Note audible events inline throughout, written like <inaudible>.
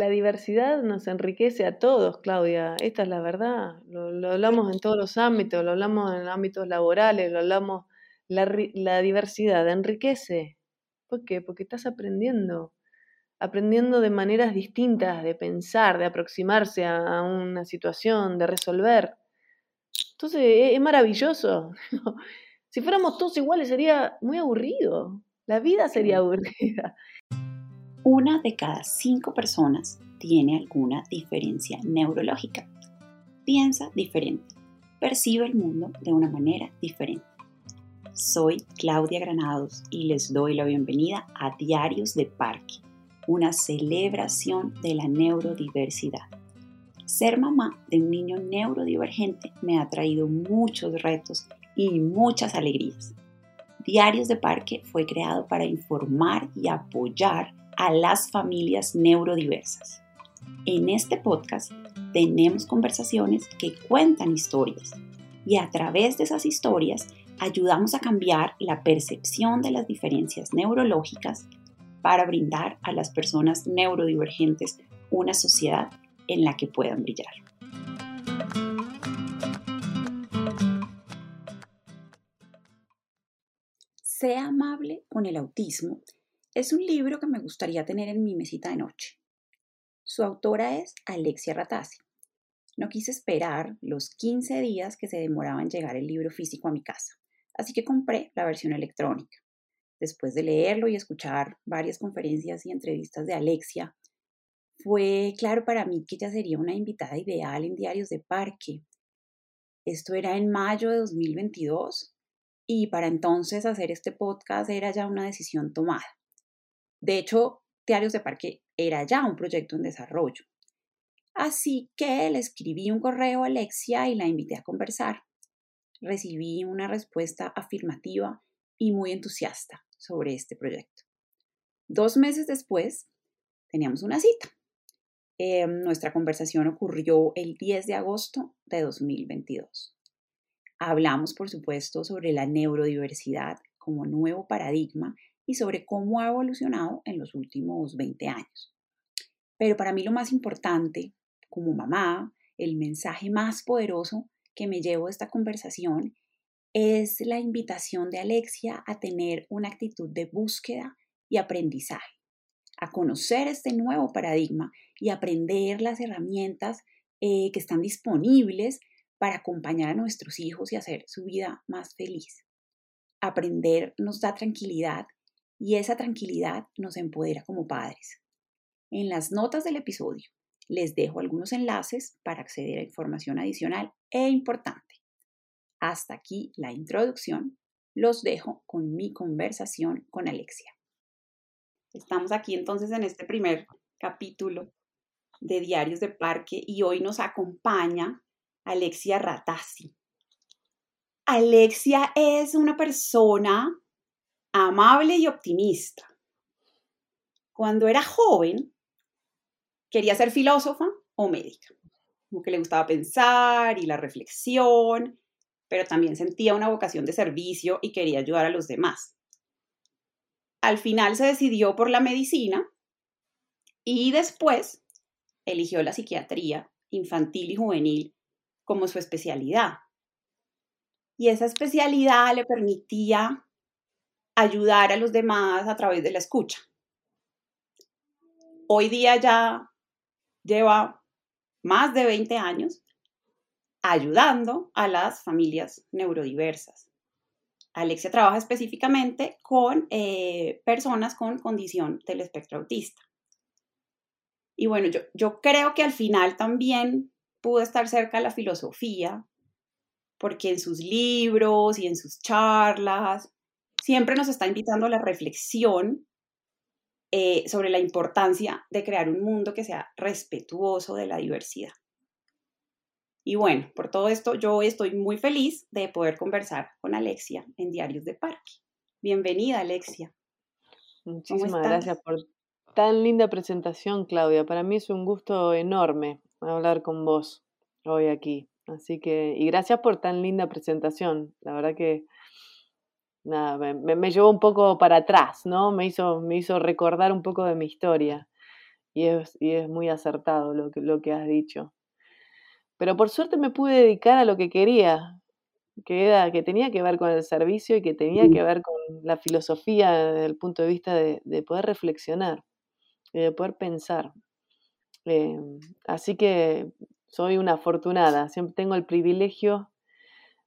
La diversidad nos enriquece a todos, Claudia. Esta es la verdad. Lo, hablamos en todos los ámbitos, lo hablamos en ámbitos laborales, lo hablamos. La, la diversidad enriquece. ¿Por qué? Porque estás aprendiendo. Aprendiendo de maneras distintas de pensar, de aproximarse a una situación, de resolver. Entonces, e, es maravilloso. <laughs> Si fuéramos todos iguales sería muy aburrido. La vida sería aburrida. Una de cada cinco personas tiene alguna diferencia neurológica. Piensa diferente, percibe el mundo de una manera diferente. Soy Claudia Granados y les doy la bienvenida a Diarios de Parque, una celebración de la neurodiversidad. Ser mamá de un niño neurodivergente me ha traído muchos retos y muchas alegrías. Diarios de Parque fue creado para informar y apoyar a las familias neurodiversas. En este podcast tenemos conversaciones que cuentan historias y a través de esas historias ayudamos a cambiar la percepción de las diferencias neurológicas para brindar a las personas neurodivergentes una sociedad en la que puedan brillar. Sea amable con el autismo es un libro que me gustaría tener en mi mesita de noche. Su autora es Alexia Ratazzi. No quise esperar los 15 días que se demoraba en llegar el libro físico a mi casa, así que compré la versión electrónica. Después de leerlo y escuchar varias conferencias y entrevistas de Alexia, fue claro para mí que ella sería una invitada ideal en Diarios de Parque. Esto era en mayo de 2022 y para entonces hacer este podcast era ya una decisión tomada. De hecho, Diarios de Parque era ya un proyecto en desarrollo. Así que le escribí un correo a Alexia y la invité a conversar. Recibí una respuesta afirmativa y muy entusiasta sobre este proyecto. Dos meses después, teníamos una cita. Em, nuestra conversación ocurrió el 10 de agosto de 2022. Hablamos, por supuesto, sobre la neurodiversidad como nuevo paradigma y sobre cómo ha evolucionado en los últimos 20 años. Pero para mí lo más importante, como mamá, el mensaje más poderoso que me llevo de esta conversación es la invitación de Alexia a tener una actitud de búsqueda y aprendizaje, a conocer este nuevo paradigma y aprender las herramientas eh, que están disponibles para acompañar a nuestros hijos y hacer su vida más feliz. Aprender nos da tranquilidad y esa tranquilidad nos empodera como padres. En las notas del episodio les dejo algunos enlaces para acceder a información adicional e importante. Hasta aquí la introducción. Los dejo con mi conversación con Alexia. Estamos aquí entonces en este primer capítulo de Diarios de Parque y hoy nos acompaña Alexia Ratazzi. Alexia es una persona amable y optimista. Cuando era joven, quería ser filósofa o médica, como que le gustaba pensar y la reflexión, pero también sentía una vocación de servicio y quería ayudar a los demás. Al final se decidió por la medicina y después eligió la psiquiatría infantil y juvenil como su especialidad. Y esa especialidad le permitía ayudar a los demás a través de la escucha. Hoy día ya lleva más de 20 años ayudando a las familias neurodiversas. Alexia trabaja específicamente con eh, personas con condición del espectro autista. Y bueno, yo, yo creo que al final también pudo estar cerca de la filosofía, porque en sus libros y en sus charlas siempre nos está invitando a la reflexión eh, sobre la importancia de crear un mundo que sea respetuoso de la diversidad. Y bueno, por todo esto yo estoy muy feliz de poder conversar con Alexia en Diarios de Parque. Bienvenida, Alexia. Muchísimas gracias por tan linda presentación, Claudia. Para mí es un gusto enorme hablar con vos hoy aquí. Así que, y gracias por tan linda presentación. La verdad que nada, me, llevó un poco para atrás, ¿no? Me hizo, me hizo recordar un poco de mi historia. y es, y es muy acertado lo que, lo que has dicho. Pero por suerte me pude dedicar a lo que quería, que, era, que tenía que ver con el servicio y que tenía que ver con la filosofía desde el punto de vista de, poder reflexionar y de poder pensar. Em, así que soy una afortunada, siempre tengo el privilegio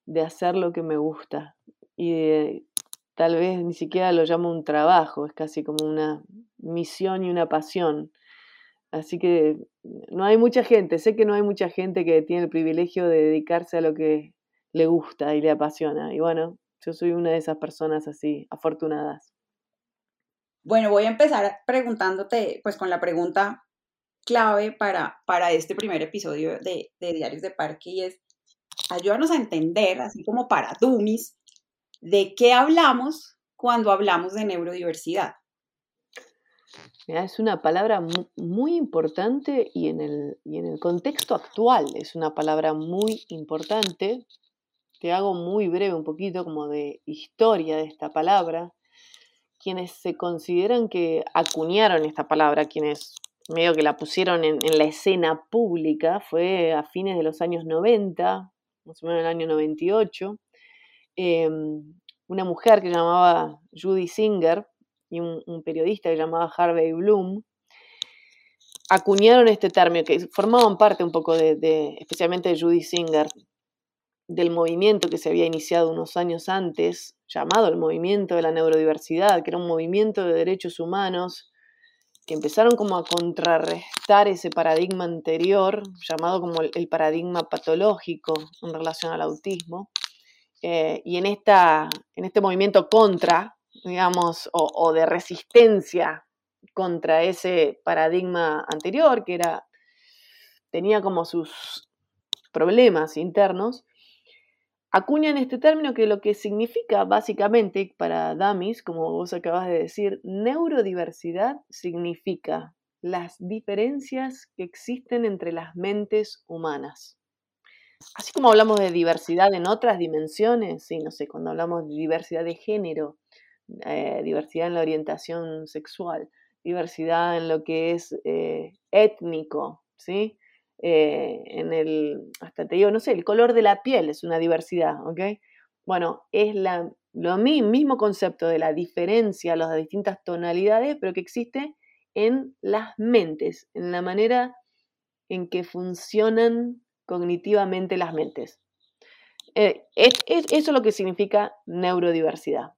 de hacer lo que me gusta y tal vez ni siquiera lo llamo un trabajo, es casi como una misión y una pasión. Así que no hay mucha gente, sé que no hay mucha gente que tiene el privilegio de dedicarse a lo que le gusta y le apasiona. Y bueno, yo soy una de esas personas así, afortunadas. Bueno, voy a empezar preguntándote, pues con la pregunta clave para, para este primer episodio de, Diarios de Parque y es, ayúdanos a entender, así como para Dumis, de qué hablamos cuando hablamos de neurodiversidad es una palabra muy importante y en, el, en el contexto actual es una palabra muy importante. Te hago muy breve un poquito como de historia de esta palabra. Quienes se consideran que acuñaron esta palabra, quienes medio que la pusieron en, la escena pública, fue a fines de los años 90, más o menos en el año 98, em, una mujer que llamaba Judy Singer, y un, periodista que llamaba Harvey Bloom, acuñaron este término, que formaban parte un poco de, especialmente de Judy Singer, del movimiento que se había iniciado unos años antes, llamado el movimiento de la neurodiversidad, que era un movimiento de derechos humanos, que empezaron como a contrarrestar ese paradigma anterior, llamado como el, paradigma patológico en relación al autismo. Eh, y en, esta, en este movimiento contra digamos, o, de resistencia contra ese paradigma anterior, que era, tenía como sus problemas internos, acuñan este término que lo que significa básicamente para Damis, como vos acabas de decir, neurodiversidad significa las diferencias que existen entre las mentes humanas. Así como hablamos de diversidad en otras dimensiones, sí, no sé, cuando hablamos de diversidad de género, eh, diversidad en la orientación sexual, diversidad en lo que es eh, étnico, ¿sí? Eh, en el, hasta te digo, no sé, el color de la piel es una diversidad, ¿ok? Bueno, es la, lo mismo concepto de la diferencia, las distintas tonalidades, pero que existe en las mentes, en la manera en que funcionan cognitivamente las mentes. eso es lo que significa neurodiversidad.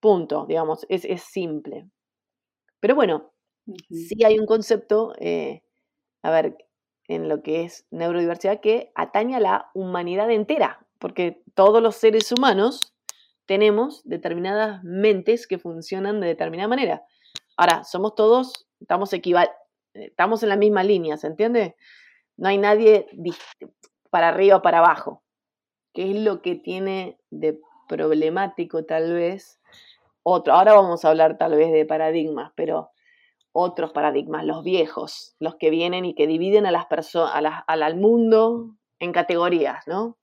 Punto, digamos, es, simple. Pero bueno, sí hay un concepto, eh, a ver, en lo que es neurodiversidad que atañe a la humanidad entera, porque todos los seres humanos tenemos determinadas mentes que funcionan de determinada manera. Ahora, somos todos, estamos equival estamos en la misma línea, ¿se entiende? No hay nadie para arriba o para abajo. ¿Qué es lo que tiene de problemático tal vez otro. Ahora vamos a hablar tal vez de paradigmas, pero otros paradigmas, los viejos, los que vienen y que dividen a las personas, al mundo en categorías, ¿no?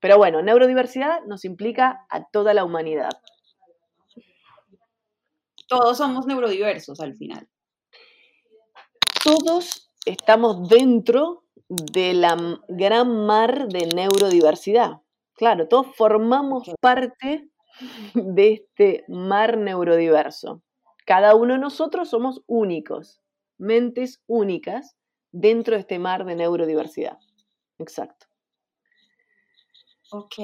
Pero bueno, neurodiversidad nos implica a toda la humanidad. Todos somos neurodiversos al final. Todos estamos dentro de la gran mar de neurodiversidad. Claro, todos formamos parte <laughs> de este mar neurodiverso. Cada uno de nosotros somos únicos, mentes únicas dentro de este mar de neurodiversidad. Exacto. Ok.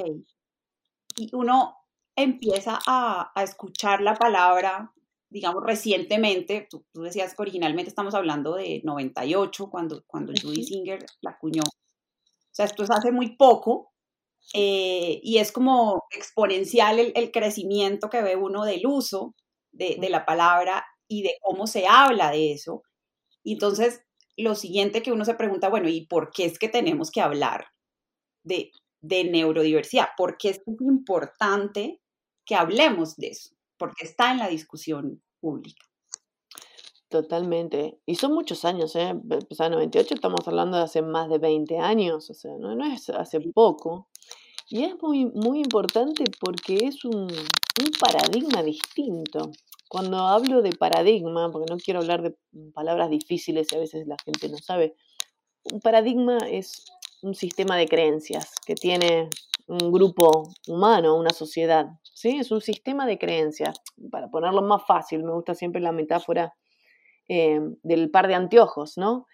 Y uno empieza a, escuchar la palabra, digamos, recientemente. Tú, decías que originalmente estamos hablando de 98, cuando, cuando Judy Singer la acuñó. O sea, esto es hace muy poco, eh, y es como exponencial el, crecimiento que ve uno del uso de, la palabra y de cómo se habla de eso. Y entonces, lo siguiente que uno se pregunta, bueno, ¿y por qué es que tenemos que hablar de, de neurodiversidad? ¿Por qué es importante que hablemos de eso? Porque está en la discusión pública. Totalmente. Y son muchos años, ¿eh? Empezó 98, estamos hablando de hace más de 20 años, o sea, no, no es hace poco. Y es muy, muy importante porque es un, paradigma distinto. cuando hablo de paradigma, porque no quiero hablar de palabras difíciles y a veces la gente no sabe, un paradigma es un sistema de creencias que tiene un grupo humano, una sociedad. ¿sí? Es un sistema de creencias. Para ponerlo más fácil, me gusta siempre la metáfora eh, del par de anteojos, ¿no?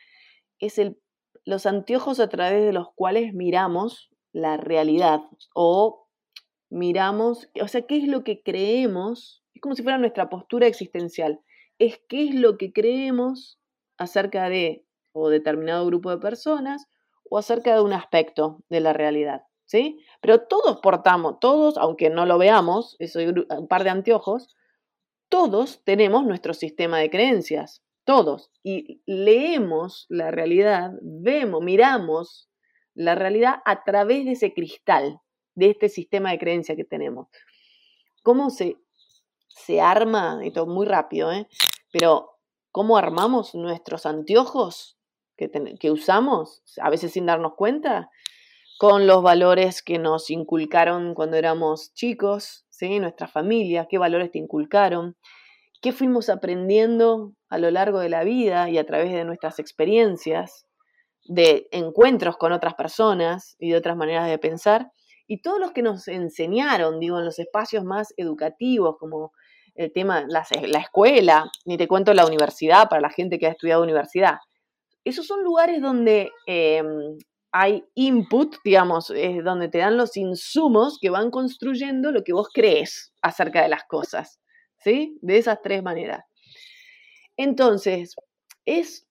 Es el, los anteojos a través de los cuales miramos la realidad o miramos, o sea, qué es lo que creemos, es como si fuera nuestra postura existencial, es qué es lo que creemos acerca de o determinado grupo de personas o acerca de un aspecto de la realidad, ¿sí? Pero todos portamos, todos, aunque no lo veamos, eso un par de anteojos, todos tenemos nuestro sistema de creencias, todos, y leemos la realidad, vemos, miramos la realidad a través de ese cristal, de este sistema de creencia que tenemos. ¿Cómo se, se arma? Esto muy rápido, ¿eh? Pero ¿cómo armamos nuestros anteojos que, que usamos, a veces sin darnos cuenta? Con los valores que nos inculcaron cuando éramos chicos, ¿sí? Nuestra familia, qué valores te inculcaron, qué fuimos aprendiendo a lo largo de la vida y a través de nuestras experiencias, de encuentros con otras personas y de otras maneras de pensar, y todos los que nos enseñaron, digo, en los espacios más educativos, como el tema, la, la escuela, ni te cuento la universidad, para la gente que ha estudiado universidad. Esos son lugares donde em, hay input, digamos, es donde te dan los insumos que van construyendo lo que vos crees acerca de las cosas, ¿sí? De esas tres maneras. Entonces, es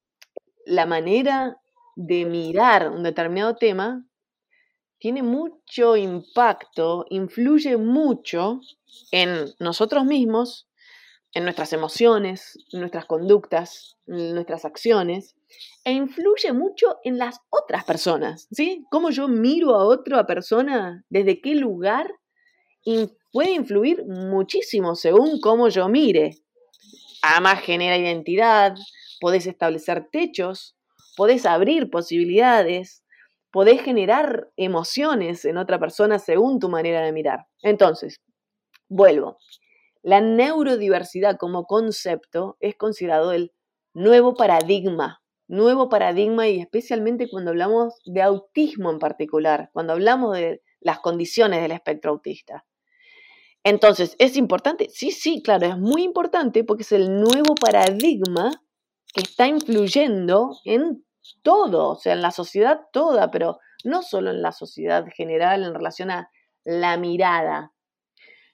la manera de mirar un determinado tema tiene mucho impacto, influye mucho en nosotros mismos, en nuestras emociones, en nuestras conductas, en nuestras acciones, e influye mucho en las otras personas, ¿sí? Cómo yo miro a otra persona, desde qué lugar, puede influir muchísimo según cómo yo mire. Además genera identidad, podés establecer techos, podés abrir posibilidades, podés generar emociones en otra persona según tu manera de mirar. Entonces, vuelvo. La neurodiversidad como concepto es considerado el nuevo paradigma, nuevo paradigma y especialmente cuando hablamos de autismo en particular, cuando hablamos de las condiciones del espectro autista. Entonces, ¿es importante? Sí, sí, claro, es muy importante porque es el nuevo paradigma que está influyendo en todo, o sea, en la sociedad toda, pero no solo en la sociedad general en relación a la mirada,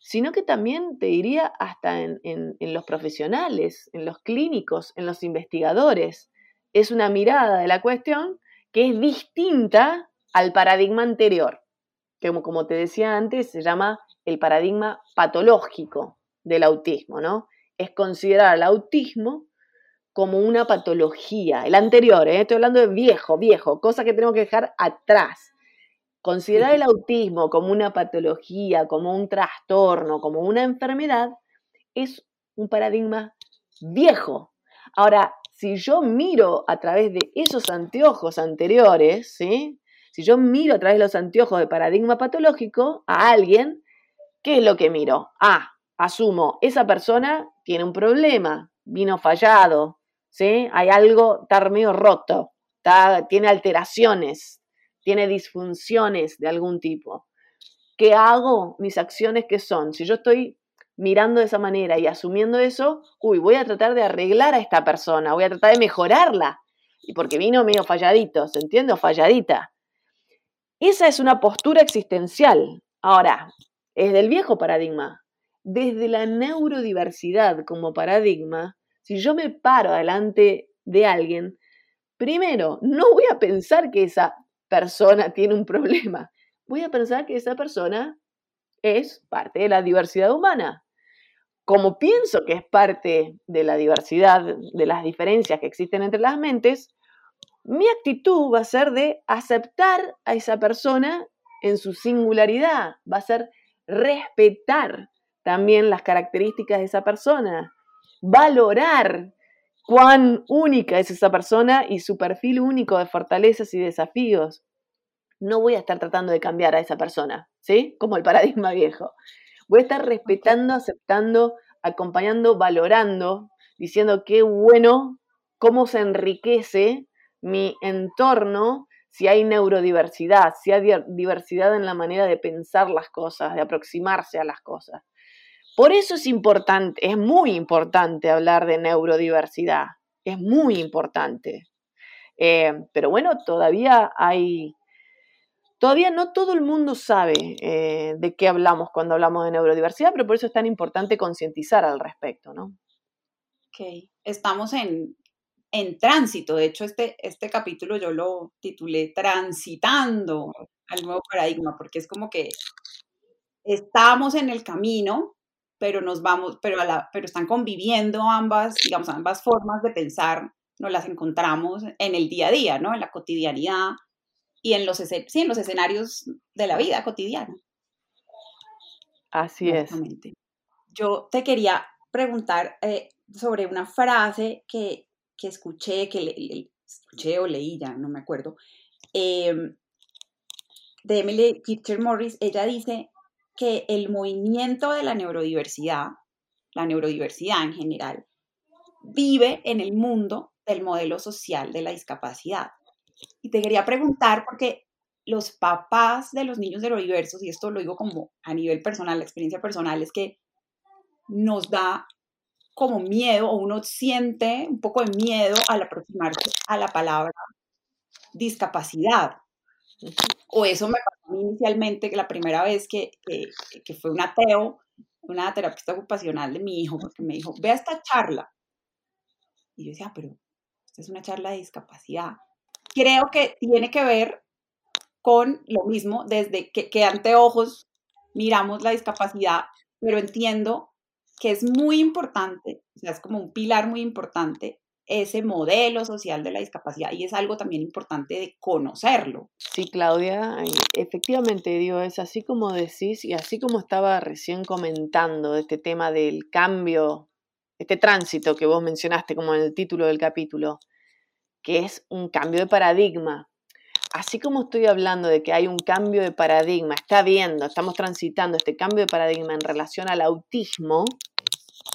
sino que también te diría hasta en, los profesionales, en los clínicos, en los investigadores. Es una mirada de la cuestión que es distinta al paradigma anterior, que como, como te decía antes, se llama el paradigma patológico del autismo, ¿no? Es considerar el autismo como una patología. El anterior, ¿eh? estoy hablando de viejo, viejo, cosa que tenemos que dejar atrás. Considerar el autismo como una patología, como un trastorno, como una enfermedad, es un paradigma viejo. Ahora, si yo miro a través de esos anteojos anteriores, ¿sí? si yo miro a través de los anteojos de paradigma patológico a alguien, ¿qué es lo que miro? Ah, asumo, esa persona tiene un problema, vino fallado, hay algo, está medio roto, tiene alteraciones, tiene disfunciones de algún tipo. ¿Qué hago? Mis acciones, ¿qué son? Si yo estoy mirando de esa manera y asumiendo eso, uy, voy a tratar de arreglar a esta persona, voy a tratar de mejorarla. Y porque vino medio falladito, ¿se entiende? Falladita. Esa es una postura existencial. Ahora, es del viejo paradigma. Desde la neurodiversidad como paradigma, si yo me paro delante de alguien, primero, no voy a pensar que esa persona tiene un problema, voy a pensar que esa persona es parte de la diversidad humana. Como pienso que es parte de la diversidad, de las diferencias que existen entre las mentes, mi actitud va a ser de aceptar a esa persona en su singularidad, va a ser respetar también las características de esa persona, valorar cuán única es esa persona y su perfil único de fortalezas y desafíos. No voy a estar tratando de cambiar a esa persona, ¿sí? Como el paradigma viejo. Voy a estar respetando, aceptando acompañando, valorando, diciendo qué bueno, cómo se enriquece mi entorno si hay neurodiversidad, si hay diversidad en la manera de pensar las cosas, de aproximarse a las cosas. Por eso es importante, es muy importante hablar de neurodiversidad, es muy importante. Eh, pero bueno, todavía hay, todavía no todo el mundo sabe eh, de qué hablamos cuando hablamos de neurodiversidad, pero por eso es tan importante concientizar al respecto, ¿no? Ok, estamos en, en tránsito, de hecho este, este capítulo yo lo titulé Transitando al nuevo paradigma, porque es como que estamos en el camino, pero nos vamos, pero, a la, pero están conviviendo ambas, digamos, ambas formas de pensar, nos las encontramos en el día a día, ¿no? En la cotidianidad y en los, sí, en los escenarios de la vida cotidiana. Así es. Yo te quería preguntar eh, sobre una frase que, que escuché, que escuché o leí ya, no me acuerdo, em, de Emily Kitcher Morris. Ella dice que el movimiento de la neurodiversidad, la neurodiversidad en general, vive en el mundo del modelo social de la discapacidad. Y te quería preguntar, porque los papás de los niños neurodiversos, y esto lo digo como a nivel personal, la experiencia personal, es que nos da como miedo o uno siente un poco de miedo al aproximarse a la palabra discapacidad. O eso me pasó inicialmente, la primera vez que, que, fue un ateo, una terapista ocupacional de mi hijo, porque me dijo, ve a esta charla. Y yo decía, ah, pero esta es una charla de discapacidad. Creo que tiene que ver con lo mismo, desde que, que anteojos miramos la discapacidad, pero entiendo que es muy importante, o sea, es como un pilar muy importante ese modelo social de la discapacidad y es algo también importante de conocerlo. Sí, Claudia, efectivamente, digo, es así como decís y así como estaba recién comentando este tema del cambio, este tránsito que vos mencionaste como en el título del capítulo, que es un cambio de paradigma. Así como estoy hablando de que hay un cambio de paradigma, está viendo, estamos transitando este cambio de paradigma en relación al autismo,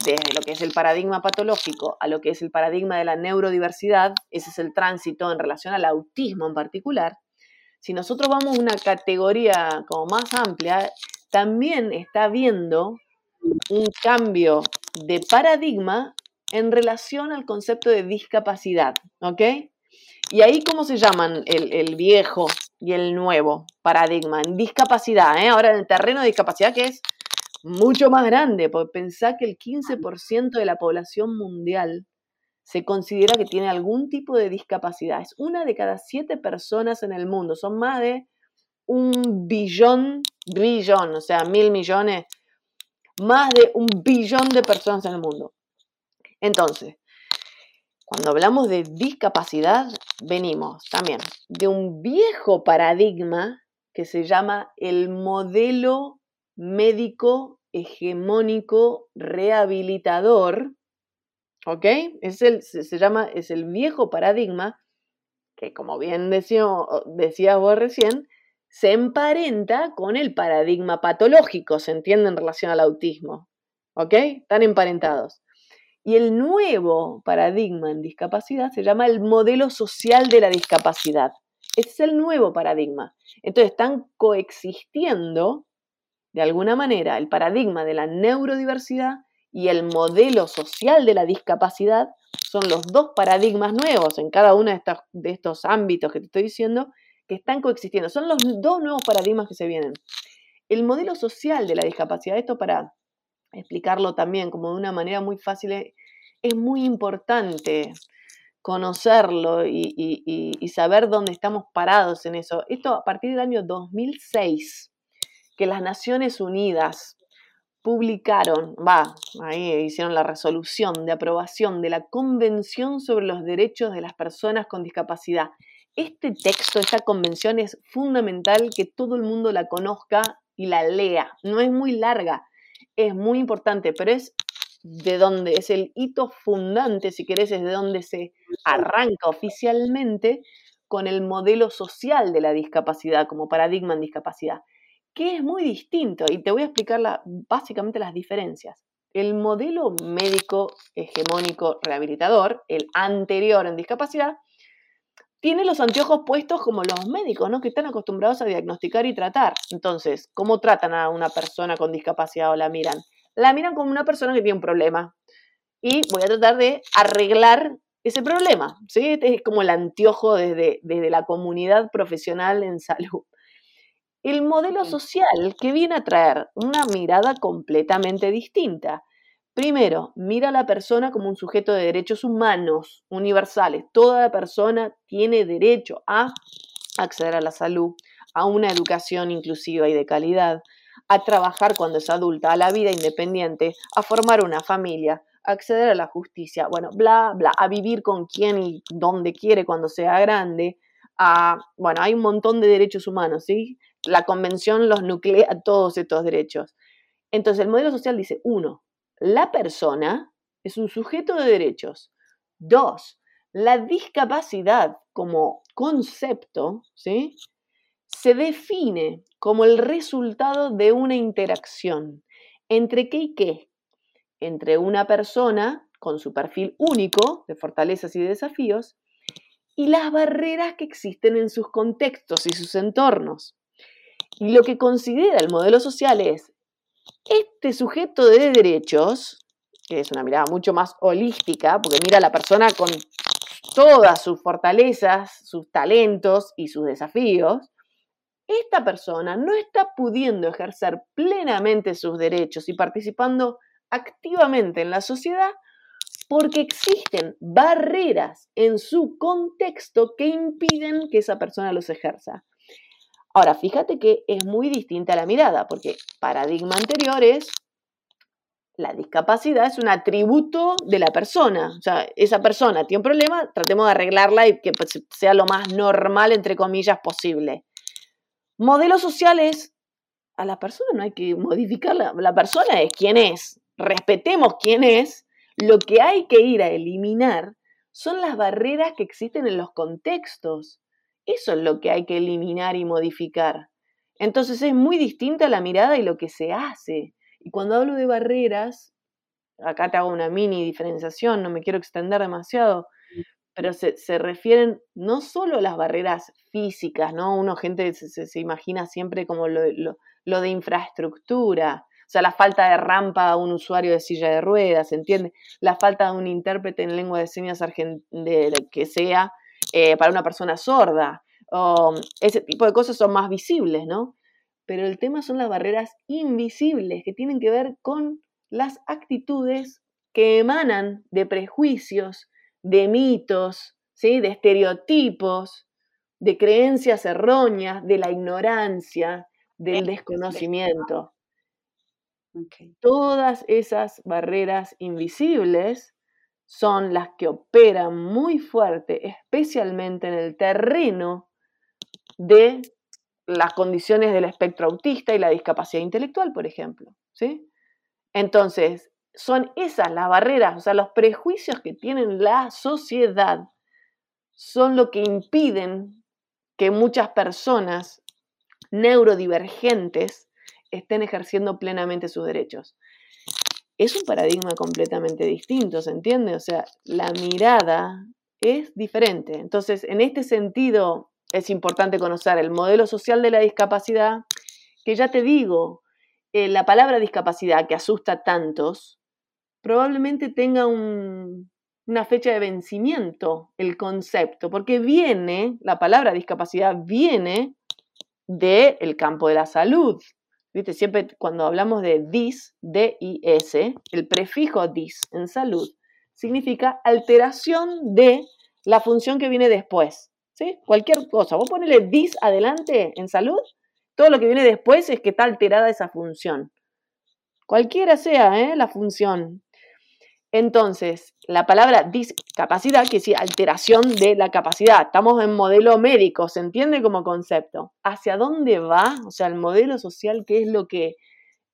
desde lo que es el paradigma patológico a lo que es el paradigma de la neurodiversidad, ese es el tránsito en relación al autismo en particular, si nosotros vamos a una categoría como más amplia, también está habiendo un cambio de paradigma en relación al concepto de discapacidad, ¿ok? Y ahí, ¿cómo se llaman el, el viejo y el nuevo paradigma? En discapacidad, ¿eh? Ahora en el terreno de discapacidad, que es mucho más grande, porque pensá que el 15% de la población mundial se considera que tiene algún tipo de discapacidad. Es una de cada siete personas en el mundo. Son más de un billón, billón, o sea, mil millones, más de un billón de personas en el mundo. Entonces, cuando hablamos de discapacidad, venimos también de un viejo paradigma que se llama el modelo médico hegemónico rehabilitador, ¿ok? Es el, se, llama, es el viejo paradigma que, como bien decía, decía vos recién, se emparenta con el paradigma patológico, se entiende en relación al autismo, ¿ok? Están emparentados. Y el nuevo paradigma en discapacidad se llama el modelo social de la discapacidad. Ese es el nuevo paradigma. Entonces están coexistiendo de alguna manera, el paradigma de la neurodiversidad y el modelo social de la discapacidad son los dos paradigmas nuevos en cada uno de estos, ámbitos que te estoy diciendo que están coexistiendo. Son los dos nuevos paradigmas que se vienen. El modelo social de la discapacidad, esto para explicarlo también como de una manera muy fácil, es muy importante conocerlo y, y, saber dónde estamos parados en eso. Esto a partir del año 2006 que las Naciones Unidas publicaron, va, ahí hicieron la resolución de aprobación de la Convención sobre los Derechos de las Personas con Discapacidad. Este texto, esta convención es fundamental que todo el mundo la conozca y la lea. No es muy larga, es muy importante, pero es de donde es el hito fundante, si querés, es de donde se arranca oficialmente con el modelo social de la discapacidad como paradigma en discapacidad que es muy distinto y te voy a explicar básicamente las diferencias. el modelo médico hegemónico rehabilitador, el anterior en discapacidad, tiene los anteojos puestos como los médicos, ¿no? Que están acostumbrados a diagnosticar y tratar. Entonces, ¿cómo tratan a una persona con discapacidad o la miran? La miran como una persona que tiene un problema. Y voy a tratar de arreglar ese problema, ¿sí? Este es como el anteojo desde, desde la comunidad profesional en salud. El modelo social que viene a traer una mirada completamente distinta. Primero, mira a la persona como un sujeto de derechos humanos universales. Toda persona tiene derecho a acceder a la salud, a una educación inclusiva y de calidad, a trabajar cuando es adulta, a la vida independiente, a formar una familia, a acceder a la justicia, bueno, bla, bla, a vivir con quien y donde quiere cuando sea grande, a, bueno, hay un montón de derechos humanos, ¿sí? La convención los nuclea todos estos derechos. Entonces, el modelo social dice, uno, la persona es un sujeto de derechos. Dos, la discapacidad como concepto ¿sí? se define como el resultado de una interacción entre qué y qué. Entre una persona con su perfil único de fortalezas y desafíos y las barreras que existen en sus contextos y sus entornos. Y lo que considera el modelo social es este sujeto de derechos, que es una mirada mucho más holística, porque mira a la persona con todas sus fortalezas, sus talentos y sus desafíos, esta persona no está pudiendo ejercer plenamente sus derechos y participando activamente en la sociedad porque existen barreras en su contexto que impiden que esa persona los ejerza. Ahora, fíjate que es muy distinta la mirada, porque paradigma anterior es la discapacidad es un atributo de la persona. O sea, esa persona tiene un problema, tratemos de arreglarla y que pues, sea lo más normal, entre comillas, posible. Modelos sociales, a la persona no hay que modificarla. La persona es quien es. Respetemos quién es. Lo que hay que ir a eliminar son las barreras que existen en los contextos. Eso es lo que hay que eliminar y modificar. Entonces es muy distinta la mirada y lo que se hace. Y cuando hablo de barreras, acá te hago una mini diferenciación, no me quiero extender demasiado, pero se, refieren no solo a las barreras físicas, ¿no? Uno, gente, se, imagina siempre como lo, lo, de infraestructura, o sea, la falta de rampa a un usuario de silla de ruedas, ¿entiende? La falta de un intérprete en lengua de señas de, que sea eh, para una persona sorda. O ese tipo de cosas son más visibles, ¿no? Pero el tema son las barreras invisibles que tienen que ver con las actitudes que emanan de prejuicios, de mitos, ¿sí? de estereotipos, de creencias erróneas, de la ignorancia, del desconocimiento. Todas esas barreras invisibles son las que operan muy fuerte, especialmente en el terreno de las condiciones del espectro autista y la discapacidad intelectual, por ejemplo. ¿sí? Entonces, son esas las barreras, o sea, los prejuicios que tiene la sociedad son lo que impiden que muchas personas neurodivergentes estén ejerciendo plenamente sus derechos es un paradigma completamente distinto, ¿se entiende? O sea, la mirada es diferente. Entonces, en este sentido, es importante conocer el modelo social de la discapacidad, que ya te digo, eh, la palabra discapacidad que asusta a tantos, probablemente tenga una fecha de vencimiento el concepto, porque viene, la palabra discapacidad viene del campo de la salud, ¿Viste? Siempre cuando hablamos de dis, D-I-S, el prefijo dis en salud significa alteración de la función que viene después. ¿sí? Cualquier cosa. Vos ponele dis adelante en salud, todo lo que viene después es que está alterada esa función. Cualquiera sea ¿eh? la función. Entonces, la palabra discapacidad, que es alteración de la capacidad, estamos en modelo médico, ¿se entiende como concepto? ¿Hacia dónde va? O sea, el modelo social, ¿qué es lo que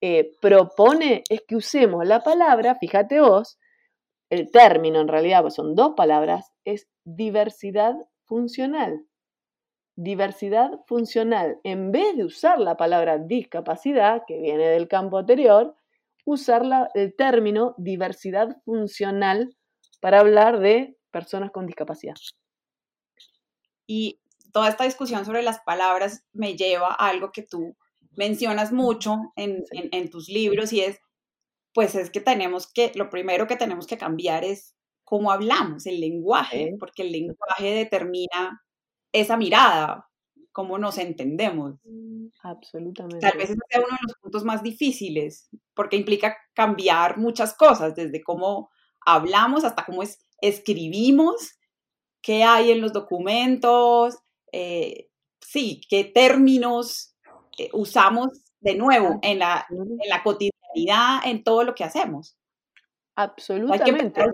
eh, propone? Es que usemos la palabra, fíjate vos, el término en realidad, pues son dos palabras, es diversidad funcional. Diversidad funcional. En vez de usar la palabra discapacidad, que viene del campo anterior, usar el término diversidad funcional para hablar de personas con discapacidad. Y toda esta discusión sobre las palabras me lleva a algo que tú mencionas mucho en, tus libros y es, pues es que tenemos que, lo primero que tenemos que cambiar es cómo hablamos, el lenguaje, porque el lenguaje determina esa mirada, cómo nos entendemos. Absolutamente. Tal vez ese sea uno de los puntos más difíciles, porque implica cambiar muchas cosas, desde cómo hablamos hasta cómo es, escribimos, qué hay en los documentos, eh, sí, qué términos eh, usamos de nuevo en la, en la cotidianidad, en todo lo que hacemos. Absolutamente.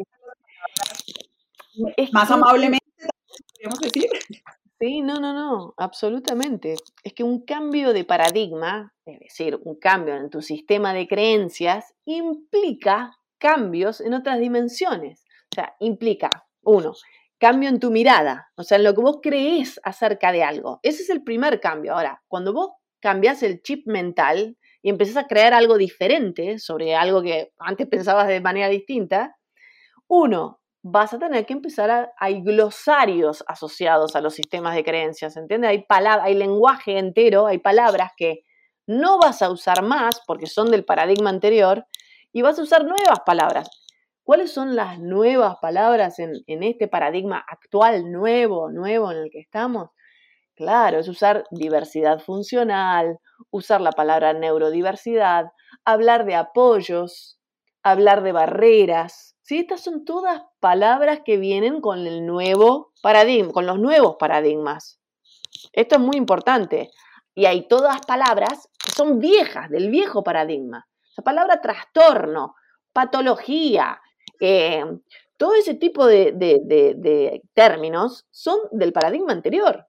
más amablemente, podríamos decir. Sí, no, no, no, absolutamente. Es que un cambio de paradigma, es decir, un cambio en tu sistema de creencias, implica cambios en otras dimensiones. O sea, implica, uno, cambio en tu mirada, o sea, en lo que vos crees acerca de algo. Ese es el primer cambio. Ahora, cuando vos cambias el chip mental y empezás a crear algo diferente sobre algo que antes pensabas de manera distinta, uno, vas a tener que empezar a, hay glosarios asociados a los sistemas de creencias, ¿entiendes? Hay hay lenguaje entero, hay palabras que no vas a usar más porque son del paradigma anterior y vas a usar nuevas palabras. ¿Cuáles son las nuevas palabras en, en este paradigma actual, nuevo, nuevo en el que estamos? Claro, es usar diversidad funcional, usar la palabra neurodiversidad, hablar de apoyos, hablar de barreras, ¿sí? Estas son todas palabras que vienen con el nuevo paradigma, con los nuevos paradigmas. Esto es muy importante. Y hay todas palabras que son viejas, del viejo paradigma. La palabra trastorno, patología, eh, todo ese tipo de, términos son del paradigma anterior.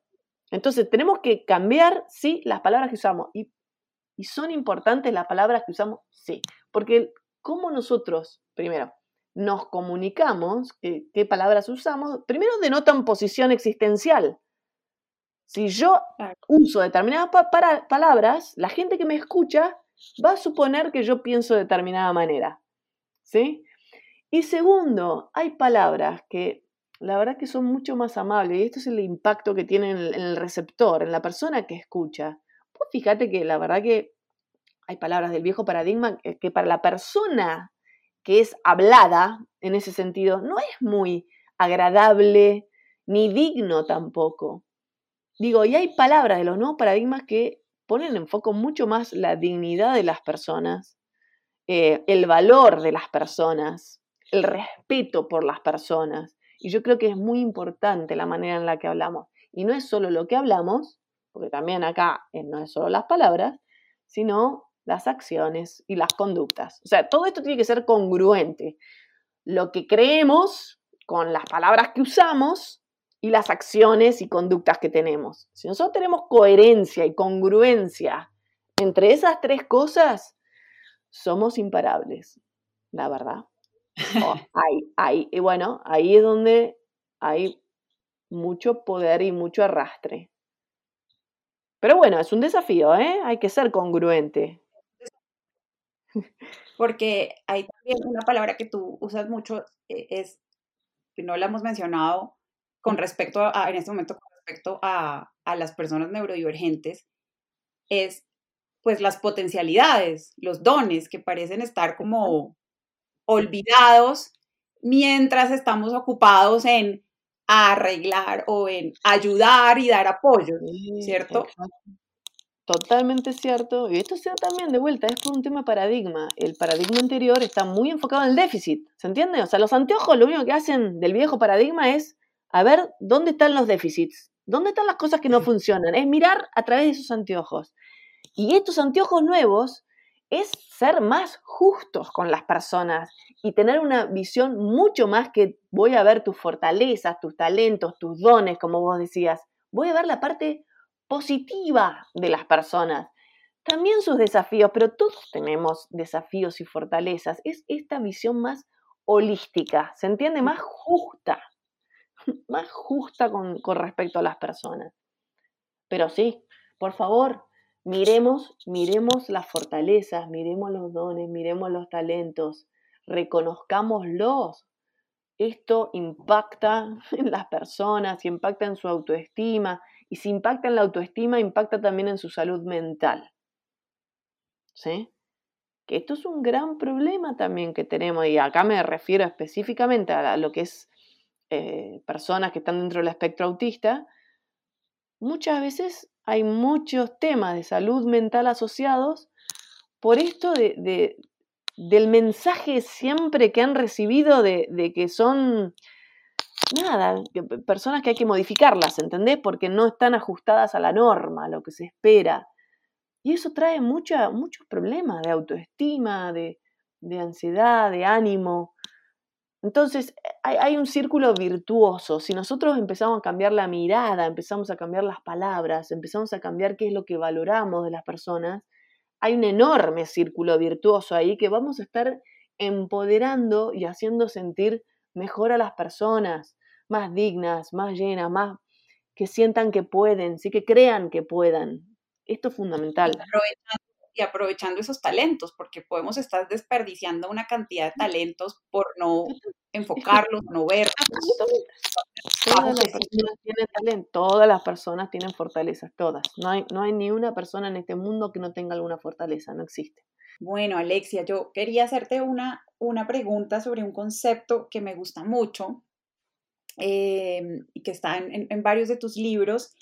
Entonces tenemos que cambiar, sí, las palabras que usamos. Y, y son importantes las palabras que usamos, sí. Porque como nosotros, primero, nos comunicamos, qué, palabras usamos, primero denotan posición existencial. Si yo uso determinadas palabras, la gente que me escucha va a suponer que yo pienso de determinada manera. ¿Sí? Y segundo, hay palabras que la verdad que son mucho más amables y esto es el impacto que tienen en el, receptor, en la persona que escucha. Pues fíjate que la verdad que hay palabras del viejo paradigma que para la persona que es hablada en ese sentido, no es muy agradable ni digno tampoco. Digo, y hay palabras de los nuevos paradigmas que ponen en foco mucho más la dignidad de las personas, eh, el valor de las personas, el respeto por las personas. Y yo creo que es muy importante la manera en la que hablamos. Y no es solo lo que hablamos, porque también acá eh, no es solo las palabras, sino las acciones y las conductas. O sea, todo esto tiene que ser congruente. Lo que creemos con las palabras que usamos y las acciones y conductas que tenemos. Si nosotros tenemos coherencia y congruencia entre esas tres cosas, somos imparables, la verdad. Oh, <laughs> y bueno, ahí es donde hay mucho poder y mucho arrastre. Pero bueno, es un desafío, ¿eh? Hay que ser congruente porque hay también una palabra que tú usas mucho, eh, es, que no la hemos mencionado con respecto a, en este momento, con respecto a, a las personas neurodivergentes, es pues las potencialidades, los dones que parecen estar como olvidados mientras estamos ocupados en arreglar o en ayudar y dar apoyo, ¿cierto? Totalmente cierto. Y esto sea también de vuelta, es por un tema de paradigma. El paradigma anterior está muy enfocado en el déficit, ¿se entiende? O sea, los anteojos lo único que hacen del viejo paradigma es a ver dónde están los déficits, dónde están las cosas que no <laughs> funcionan, es mirar a través de esos anteojos. Y estos anteojos nuevos es ser más justos con las personas y tener una visión mucho más que voy a ver tus fortalezas, tus talentos, tus dones, como vos decías. Voy a ver la parte positiva de las personas. También sus desafíos, pero todos tenemos desafíos y fortalezas. Es esta visión más holística, ¿se entiende? Más justa, <laughs> más justa con, respecto a las personas. Pero sí, por favor, miremos, miremos las fortalezas, miremos los dones, miremos los talentos, reconozcámoslos. Esto impacta <laughs> en las personas, impacta en su autoestima, y si impacta en la autoestima, impacta también en su salud mental. ¿Sí? Que esto es un gran problema también que tenemos, y acá me refiero específicamente a lo que es eh, personas que están dentro del espectro autista, muchas veces hay muchos temas de salud mental asociados por esto de, del mensaje siempre que han recibido de, de que son, nada, personas que hay que modificarlas, ¿entendés? Porque no están ajustadas a la norma, a lo que se espera. Y eso trae mucha, muchos problemas de autoestima, de, de ansiedad, de ánimo. Entonces, hay, un círculo virtuoso. Si nosotros empezamos a cambiar la mirada, empezamos a cambiar las palabras, empezamos a cambiar qué es lo que valoramos de las personas, hay un enorme círculo virtuoso ahí que vamos a estar empoderando y haciendo sentir mejor a las personas, más dignas, más llenas, más que sientan que pueden, sí que crean que puedan. Esto es fundamental y aprovechando esos talentos, porque podemos estar desperdiciando una cantidad de talentos por no enfocarlos, no verlos. <laughs> Todas las personas tienen talento, todas las personas tienen fortalezas, todas. No hay, no hay ni una persona en este mundo que no tenga alguna fortaleza, no existe. Bueno, Alexia, yo quería hacerte una, una pregunta sobre un concepto que me gusta mucho eh, y que está en, en varios de tus libros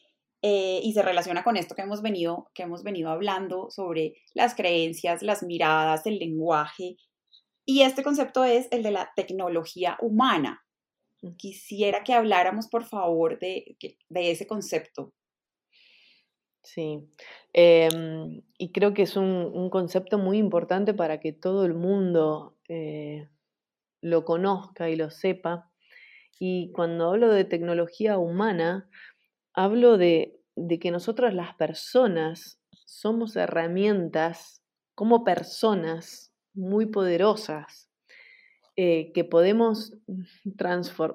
eh, y se relaciona con esto que hemos, venido, que hemos venido hablando sobre las creencias, las miradas, el lenguaje. Y este concepto es el de la tecnología humana. Quisiera que habláramos, por favor, de, de ese concepto. Sí, em, y creo que es un, concepto muy importante para que todo el mundo eh, lo conozca y lo sepa. Y cuando hablo de tecnología humana, hablo de, que nosotros las personas somos herramientas como personas muy poderosas eh, que podemos,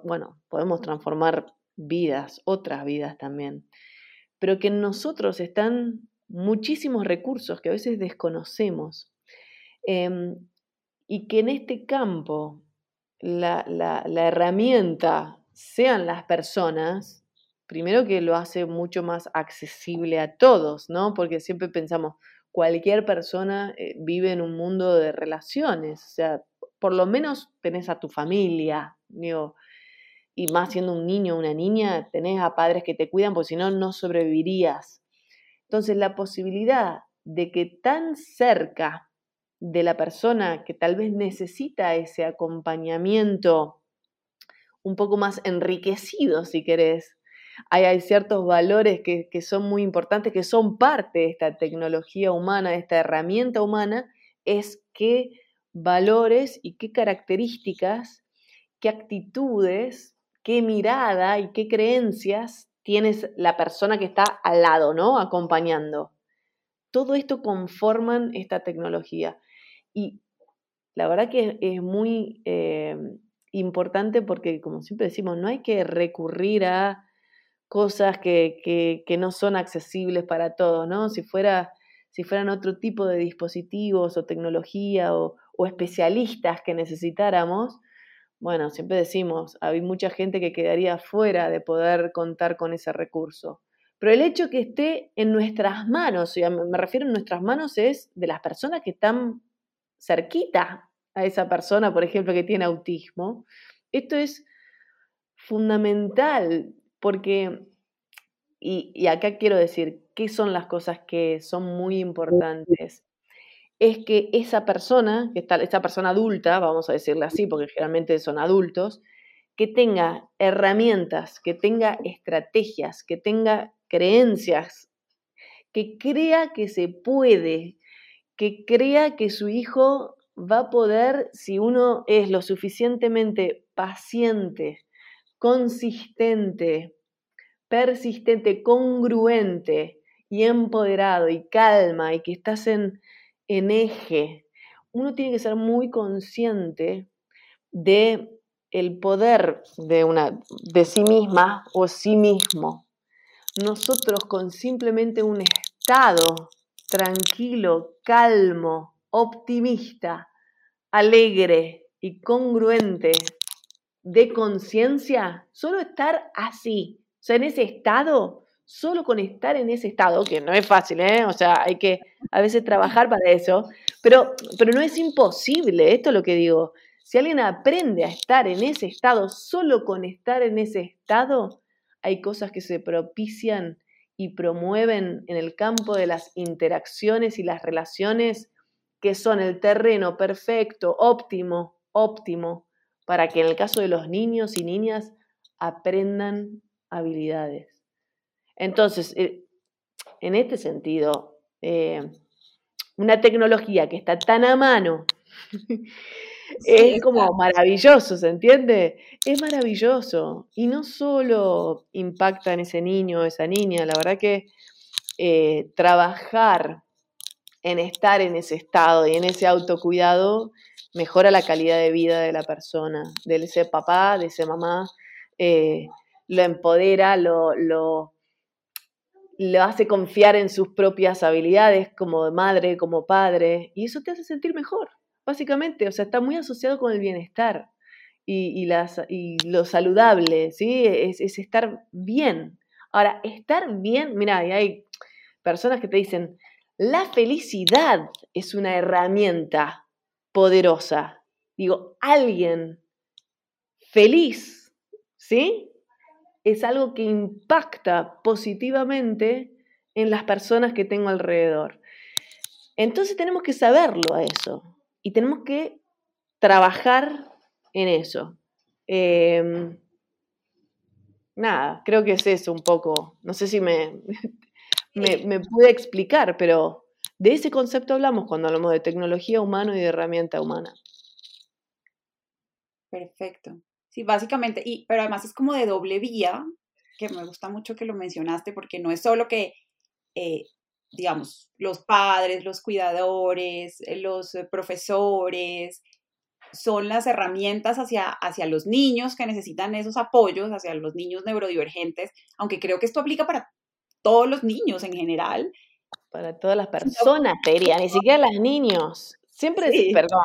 bueno, podemos transformar vidas, otras vidas también, pero que en nosotros están muchísimos recursos que a veces desconocemos em, y que en este campo la herramienta sean las personas, primero que lo hace mucho más accesible a todos, ¿no? Porque siempre pensamos, cualquier persona eh, vive en un mundo de relaciones, o sea, por lo menos tenés a tu familia, digo, y más siendo un niño o una niña, tenés a padres que te cuidan, porque si no, no sobrevivirías. Entonces, la posibilidad de que tan cerca de la persona que tal vez necesita ese acompañamiento un poco más enriquecido, si querés, hay, ciertos valores que, son muy importantes, que son parte de esta tecnología humana, de esta herramienta humana, es qué valores y qué características, qué actitudes, qué mirada y qué creencias tienes la persona que está al lado, ¿no? Acompañando. Todo esto conforman esta tecnología. Y la verdad que es muy eh, importante porque, como siempre decimos, no hay que recurrir a cosas que, no son accesibles para todos, ¿no? Si, fuera, si fueran otro tipo de dispositivos o tecnología o, especialistas que necesitáramos, bueno, siempre decimos, hay mucha gente que quedaría fuera de poder contar con ese recurso. Pero el hecho que esté en nuestras manos, o me refiero en nuestras manos, es de las personas que están cerquita a esa persona, por ejemplo, que tiene autismo. Esto es fundamental porque, y, acá quiero decir, ¿qué son las cosas que son muy importantes? Es que esa persona, que está, esa persona adulta, vamos a decirle así, porque generalmente son adultos, que tenga herramientas, que tenga estrategias, que tenga creencias, que crea que se puede, que crea que su hijo va a poder, si uno es lo suficientemente paciente, consistente, persistente, congruente y empoderado y calma y que estás en, en eje, uno tiene que ser muy consciente de el poder de, una, de sí misma o sí mismo. Nosotros con simplemente un estado tranquilo, calmo, optimista, alegre y congruente de conciencia, solo estar así, o sea, en ese estado, solo con estar en ese estado, que no es fácil, ¿eh? O sea, hay que a veces trabajar para eso, pero, pero no es imposible, esto es lo que digo. Si alguien aprende a estar en ese estado, solo con estar en ese estado, hay cosas que se propician y promueven en el campo de las interacciones y las relaciones que son el terreno perfecto, óptimo, óptimo, para que en el caso de los niños y niñas aprendan habilidades. Entonces, eh, en este sentido, eh, una tecnología que está tan a mano <laughs> es como maravilloso, ¿se entiende? Es maravilloso. Y no solo impacta en ese niño o esa niña, la verdad que eh, trabajar en estar en ese estado y en ese autocuidado mejora la calidad de vida de la persona, de ese papá, de esa mamá, eh, lo empodera, lo, lo, lo hace confiar en sus propias habilidades como madre, como padre, y eso te hace sentir mejor básicamente, o sea, está muy asociado con el bienestar y, las, y lo saludable, ¿sí? Es, estar bien. Ahora, estar bien, mira, hay personas que te dicen, la felicidad es una herramienta poderosa. Digo, alguien feliz, ¿sí? Es algo que impacta positivamente en las personas que tengo alrededor. Entonces tenemos que saberlo a eso y tenemos que trabajar en eso. Em, nada, creo que es eso un poco. No sé si me, <laughs> me, pude explicar, pero de ese concepto hablamos cuando hablamos de tecnología humana y de herramienta humana. Perfecto. Sí, básicamente, y, pero además es como de doble vía, que me gusta mucho que lo mencionaste, porque no es solo que eh, digamos, los padres, los cuidadores, eh, los eh, profesores, son las herramientas hacia, hacia los niños que necesitan esos apoyos, hacia los niños neurodivergentes, aunque creo que esto aplica para todos los niños en general. Para todas las personas, Teria, ni siquiera los niños. Siempre, sí, perdón.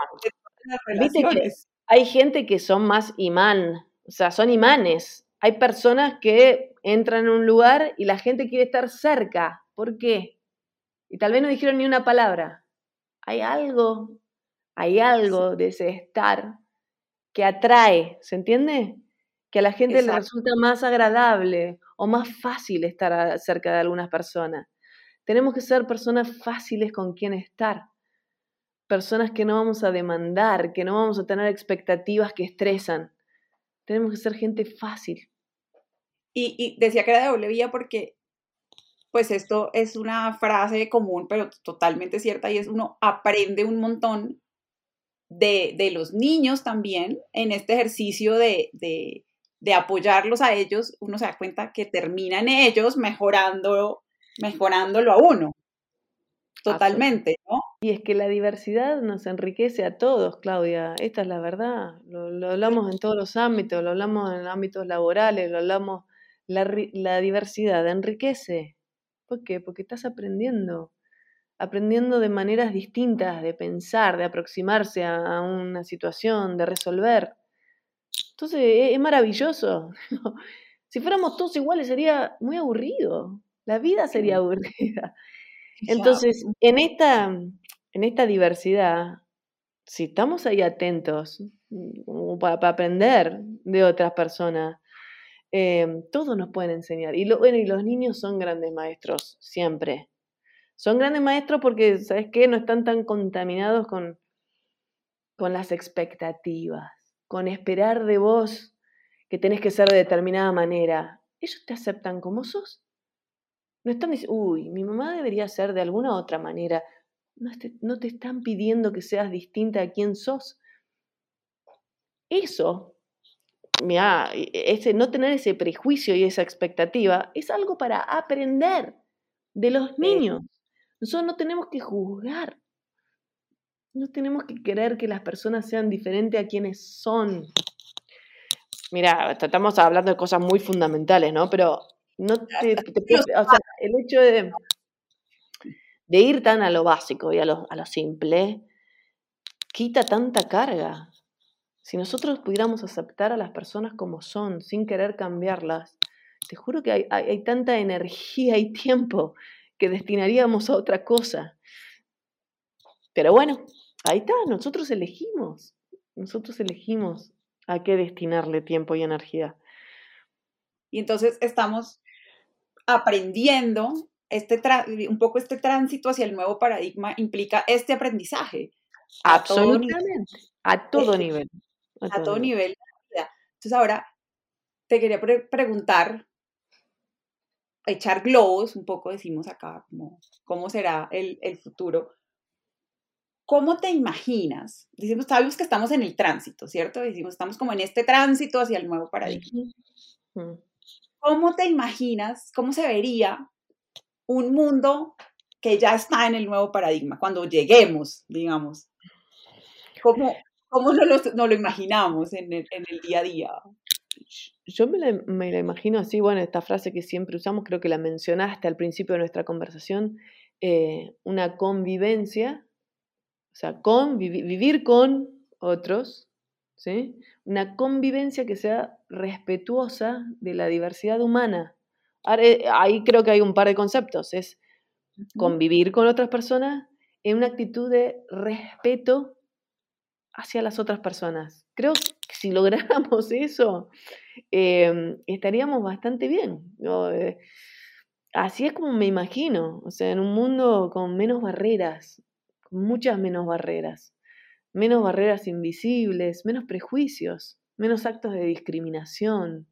Viste que hay gente que son más imán, o sea, son imanes. Hay personas que entran en un lugar y la gente quiere estar cerca. ¿Por qué? Y tal vez no dijeron ni una palabra. Hay algo, hay algo de ese estar que atrae, ¿se entiende? Que a la gente le resulta más agradable o más fácil estar cerca de algunas personas. Tenemos que ser personas fáciles con quien estar. Personas que no vamos a demandar, que no vamos a tener expectativas que estresan. Tenemos que ser gente fácil. Y, decía que era de doble vía porque pues esto es una frase común, pero totalmente cierta, y es uno aprende un montón de, los niños también en este ejercicio de, apoyarlos a ellos, uno se da cuenta que terminan ellos mejorando, mejorándolo a uno. Totalmente, ¿no? Y es que la diversidad nos enriquece a todos, Claudia. Esta es la verdad. Lo, hablamos en todos los ámbitos, lo hablamos en ámbitos laborales, lo hablamos. La, la diversidad enriquece, ¿Por qué? Porque estás aprendiendo, aprendiendo de maneras distintas de pensar, de aproximarse a, una situación, de resolver. Entonces, e, es, maravilloso. <laughs> si fuéramos todos iguales sería muy aburrido. La vida sería aburrida. Entonces, en esta, en esta diversidad, si estamos ahí atentos mm, para aprender de otras personas, Em, todos nos pueden enseñar. Y, bueno, y los niños son grandes maestros, siempre. Son grandes maestros porque, ¿sabes qué? No están tan contaminados con, con las expectativas, con esperar de vos que tenés que ser de determinada manera. Ellos te aceptan como sos. No están diciendo, uy, mi mamá debería ser de alguna otra manera. No no te están pidiendo que seas distinta a quien sos. Eso mira, ese, no tener ese prejuicio y esa expectativa es algo para aprender de los niños. Nosotros no tenemos que juzgar. No tenemos que querer que las personas sean diferentes a quienes son. Mira, estamos hablando de cosas muy fundamentales, ¿no? Pero no te, o sea, el hecho de, de ir tan a lo básico y a lo, a lo simple, quita tanta carga. Si nosotros pudiéramos aceptar a las personas como son, sin querer cambiarlas, te juro que hay, hay tanta energía y tiempo que destinaríamos a otra cosa. Pero bueno, ahí está, nosotros elegimos, nosotros elegimos a qué destinarle tiempo y energía. Y entonces estamos aprendiendo, este un poco este tránsito hacia el nuevo paradigma implica este aprendizaje. Absolutamente, a todo nivel. A todo, nivel. Entonces ahora te quería preguntar, echar globos, un poco decimos acá, como, cómo será el, el futuro. ¿Cómo te imaginas? Decimos, sabemos que estamos en el tránsito, ¿cierto? Decimos, estamos como en este tránsito hacia el nuevo paradigma. ¿Cómo te imaginas, cómo se vería un mundo que ya está en el nuevo paradigma, cuando lleguemos, digamos? ¿Cómo, cómo no lo, no lo imaginamos en el, en el, día a día? Yo me la, me la, imagino así, bueno, esta frase que siempre usamos, creo que la mencionaste al principio de nuestra conversación, eh, una convivencia, o sea, con, vivir con otros, ¿sí? una convivencia que sea respetuosa de la diversidad humana. Eh, ahí creo que hay un par de conceptos. Es convivir con otras personas en una actitud de respeto hacia las otras personas. Creo que si <laughs> lográramos eso, em, estaríamos bastante bien. Eh, así es como me imagino, o sea, en un mundo con menos barreras, con muchas menos barreras menos barreras invisibles, menos prejuicios, menos actos de discriminación,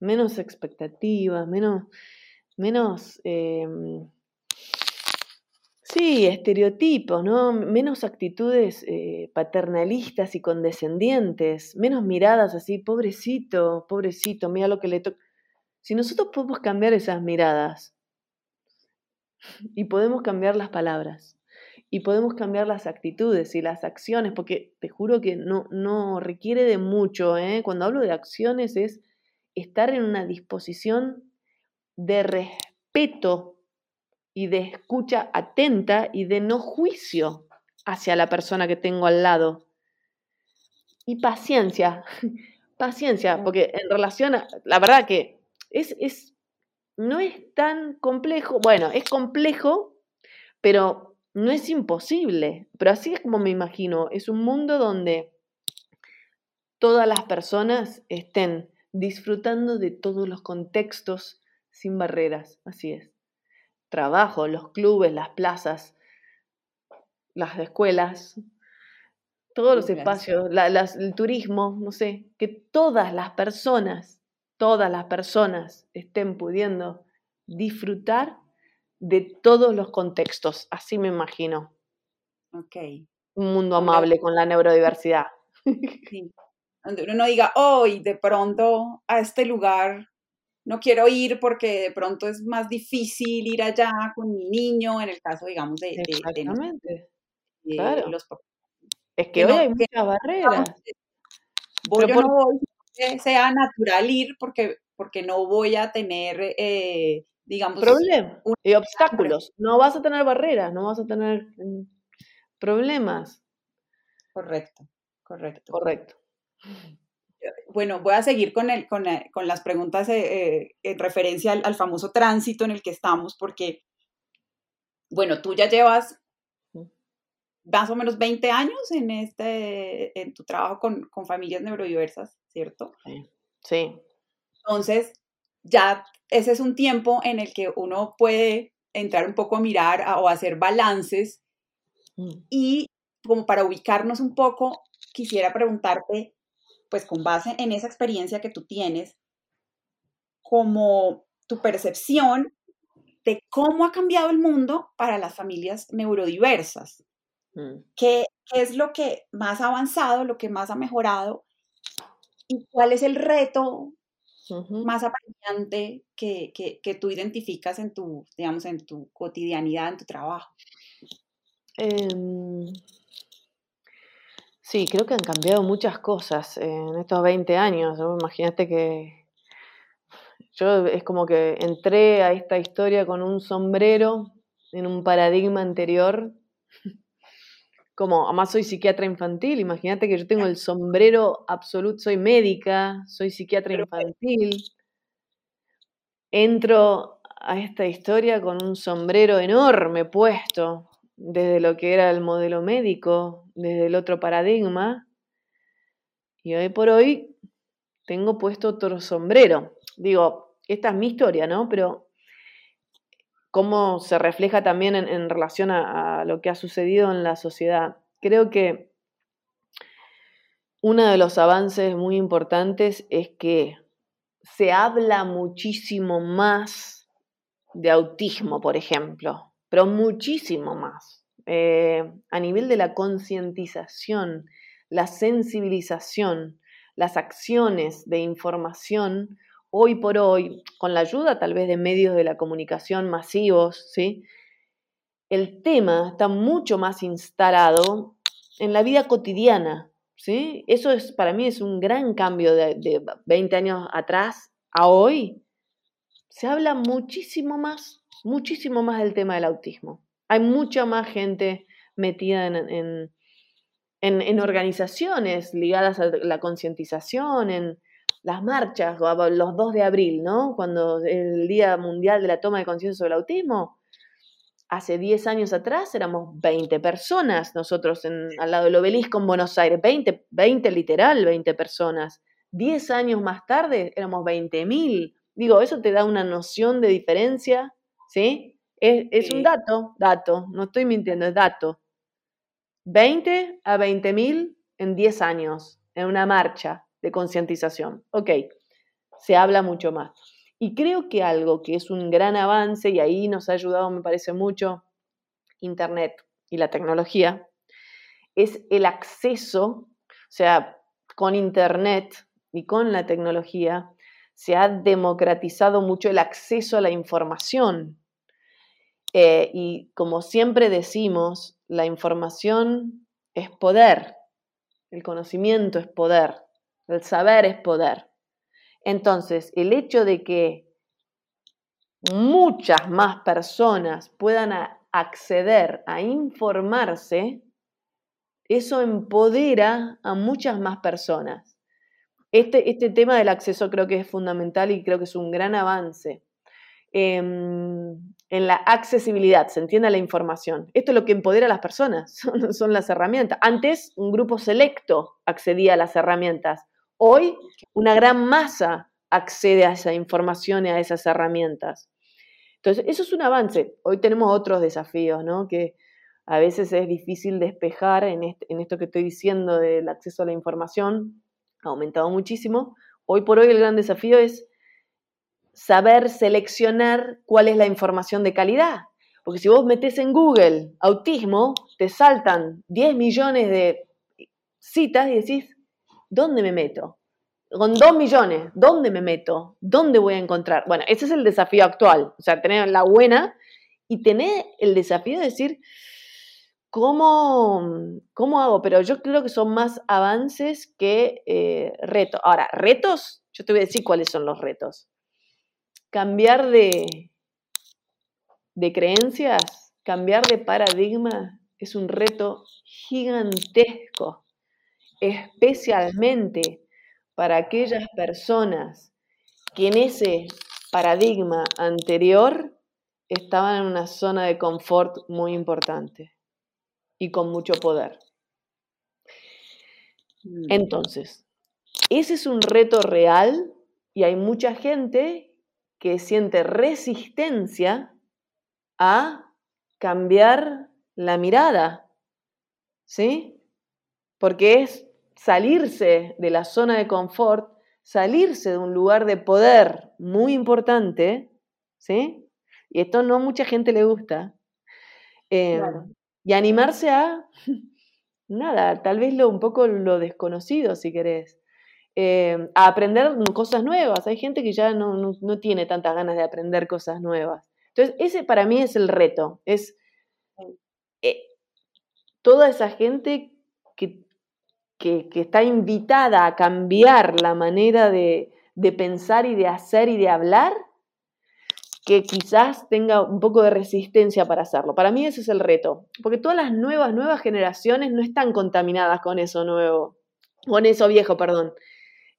menos expectativas, menos, menos em, sí, estereotipos, ¿no? menos actitudes eh, paternalistas y condescendientes, menos miradas así, pobrecito, pobrecito, mira lo que le toca. Si nosotros podemos cambiar esas miradas y podemos cambiar las palabras, y podemos cambiar las actitudes y las acciones, porque te juro que no, no requiere de mucho. ¿eh? Cuando hablo de acciones es estar en una disposición de respeto y de escucha atenta y de no juicio hacia la persona que tengo al lado. Y paciencia, <laughs> paciencia, porque en relación a, la verdad que es, es, no es tan complejo, bueno, es complejo, pero no es imposible, pero así es como me imagino. Es un mundo donde todas las personas estén disfrutando de todos los contextos sin barreras. Así es. Trabajo, los clubes, las plazas, las escuelas, todos los espacios, el turismo, no sé, que todas las personas, todas las personas estén pudiendo disfrutar de todos los contextos, así me imagino. Ok. Un mundo amable con la neurodiversidad. Sí. Donde uno no diga, hoy de pronto a este lugar no quiero ir porque de pronto es más difícil ir allá con mi niño, en el caso, digamos, de... Exactamente. claro. es que, hoy hay muchas barreras. Voy no voy, que sea natural ir porque, porque no voy a tener eh, digamos... Problemas y obstáculos. No vas a tener barreras, no vas a tener mm, problemas. Correcto, correcto. Correcto. Bueno, voy a seguir con, el, con, eh, las preguntas eh, eh, en referencia al, famoso tránsito en el que estamos, porque, bueno, tú ya llevas más o menos 20 años en, este, en tu trabajo con, con familias neurodiversas, ¿cierto? Sí. sí. Entonces, ya ese es un tiempo en el que uno puede entrar un poco a mirar o hacer balances. Mm. Y como para ubicarnos un poco, quisiera preguntarte, pues con base en esa experiencia que tú tienes, como tu percepción de cómo ha cambiado el mundo para las familias neurodiversas. Mm. ¿Qué, ¿Qué, es lo que más ha avanzado, lo que más ha mejorado? ¿Y cuál es el reto más apremiante que, que, tú identificas en tu, digamos, en tu cotidianidad, en tu trabajo? Em, sí, creo que han cambiado muchas cosas en estos 20 años. Imagínate que yo es como que entré a esta historia con un sombrero en un paradigma anterior. <laughs> Como, además soy psiquiatra infantil, imagínate que yo tengo el sombrero absoluto, soy médica, soy psiquiatra infantil. Entro a esta historia con un sombrero enorme puesto, desde lo que era el modelo médico, desde el otro paradigma. Y hoy por hoy tengo puesto otro sombrero. Digo, esta es mi historia, ¿no? Pero cómo se refleja también en, relación a, lo que ha sucedido en la sociedad. Creo que uno de los avances muy importantes es que se habla muchísimo más de autismo, por ejemplo, pero muchísimo más. Eh, a nivel de la concientización, la sensibilización, las acciones de información hoy por hoy, con la ayuda tal vez de medios de la comunicación masivos, ¿sí? el tema está mucho más instalado en la vida cotidiana. ¿sí? Eso es, para mí es un gran cambio de, de 20 años atrás a hoy. Se habla muchísimo más, muchísimo más del tema del autismo. Hay mucha más gente metida en, en organizaciones ligadas a la concientización, en, las marchas, los 2 de abril, ¿no? Cuando el Día Mundial de la Toma de Conciencia sobre el Autismo, hace 10 años atrás éramos 20 personas, nosotros en, al lado del obelisco en Buenos Aires, 20, 20 literal, 20 personas. 10 años más tarde éramos 20.000. Digo, eso te da una noción de diferencia, ¿sí? Es, es un dato, dato, no estoy mintiendo, es dato. 20 a 20.000 en 10 años, en una marcha de concientización. Ok, se habla mucho más. Y creo que algo que es un gran avance, y ahí nos ha ayudado, me parece mucho, Internet y la tecnología, es el acceso, o sea, con Internet y con la tecnología, se ha democratizado mucho el acceso a la información. Eh, y como siempre decimos, la información es poder, el conocimiento es poder. El saber es poder. Entonces, el hecho de que muchas más personas puedan acceder a informarse, eso empodera a muchas más personas. Este, este, tema del acceso creo que es fundamental y creo que es un gran avance. Em, en la accesibilidad, se entiende la información. Esto es lo que empodera a las personas, <laughs> son las herramientas. Antes un grupo selecto accedía a las herramientas. Hoy una gran masa accede a esa información y a esas herramientas. Entonces, eso es un avance. Hoy tenemos otros desafíos, ¿no? Que a veces es difícil despejar en, esto que estoy diciendo del acceso a la información. Ha aumentado muchísimo. Hoy por hoy el gran desafío es saber seleccionar cuál es la información de calidad. Porque si vos metes en Google autismo, te saltan 10 millones de citas y decís, ¿dónde me meto? Con dos millones, ¿dónde me meto? ¿Dónde voy a encontrar? Bueno, ese es el desafío actual, o sea, tener la buena y tener el desafío de decir, ¿cómo, cómo hago? Pero yo creo que son más avances que eh, retos. Ahora, retos, yo te voy a decir cuáles son los retos. Cambiar de, de creencias, cambiar de paradigma es un reto gigantesco especialmente para aquellas personas que en ese paradigma anterior estaban en una zona de confort muy importante y con mucho poder. Mm. Entonces, ese es un reto real y hay mucha gente que siente resistencia a cambiar la mirada, ¿sí? Porque es salirse de la zona de confort, salirse de un lugar de poder muy importante, ¿sí? Y esto no a mucha gente le gusta. Em, y animarse a, <laughs> nada, tal vez lo, un poco lo desconocido, si querés. Em, a aprender cosas nuevas. Hay gente que ya no, tiene tantas ganas de aprender cosas nuevas. Entonces, ese para mí es el reto. Es eh, toda esa gente que, está invitada a cambiar la manera de, pensar y de hacer y de hablar, que quizás tenga un poco de resistencia para hacerlo. Para mí ese es el reto, porque todas las nuevas, nuevas generaciones no están contaminadas con eso nuevo, con eso viejo, perdón.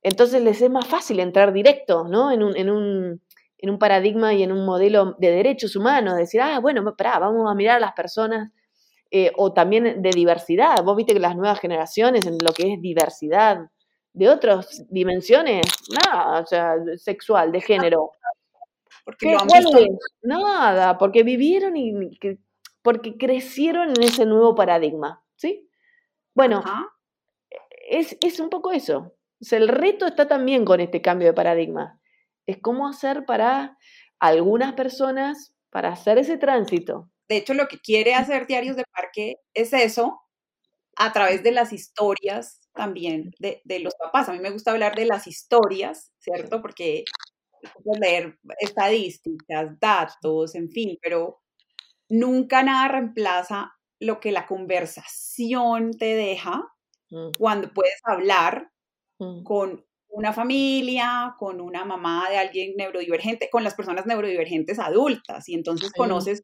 Entonces les es más fácil entrar directo, ¿no? En un, en un, en un paradigma y en un modelo de derechos humanos, decir, ah, bueno, pará, vamos a mirar a las personas, eh, o también de diversidad. Vos viste que las nuevas generaciones, en lo que es diversidad, de otras dimensiones, nada, o sea, sexual, de género. Porque Nada, porque vivieron y porque crecieron en ese nuevo paradigma, ¿sí? Bueno, es, es, un poco eso. O sea, el reto está también con este cambio de paradigma. Es cómo hacer para algunas personas, para hacer ese tránsito. De hecho, lo que quiere hacer Diarios de Parque es eso, a través de las historias también de, de los papás. A mí me gusta hablar de las historias, ¿cierto? Porque puedes leer estadísticas, datos, en fin, pero nunca nada reemplaza lo que la conversación te deja mm. cuando puedes hablar mm. con una familia, con una mamá de alguien neurodivergente, con las personas neurodivergentes adultas, y entonces conoces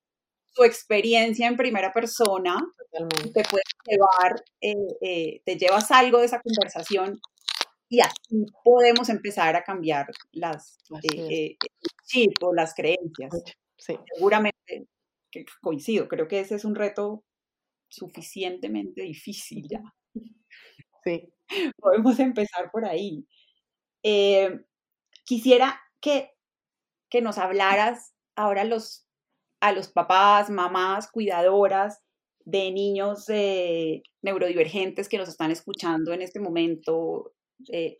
su experiencia en primera persona, te puedes llevar, eh, eh, te llevas algo de esa conversación y así podemos empezar a cambiar las eh, eh o las creencias. Seguramente que coincido, creo que ese es un reto suficientemente difícil ya. Sí. <laughs> Podemos empezar por ahí. Quisiera que, que nos hablaras ahora los, a los papás, mamás, cuidadoras de niños eh, neurodivergentes que nos están escuchando en este momento, eh,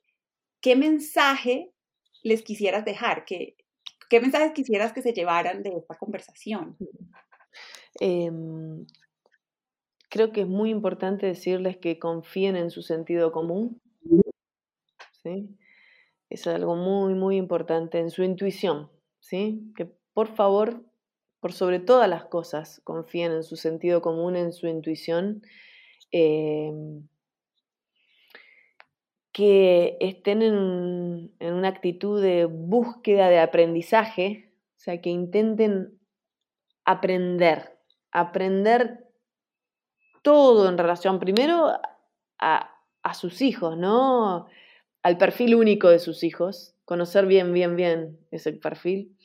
¿qué mensaje les quisieras dejar? ¿Qué, ¿Qué mensajes quisieras que se llevaran de esta conversación? Em, creo que es muy importante decirles que confíen en su sentido común. ¿sí? Es algo muy, muy importante, en su intuición. ¿sí? Que por favor, por sobre todas las cosas, confíen en su sentido común, en su intuición. Em, que estén en, una actitud de búsqueda de aprendizaje, o sea, que intenten aprender, aprender todo en relación primero a, a sus hijos, ¿no? Al perfil único de sus hijos, conocer bien, bien, bien ese perfil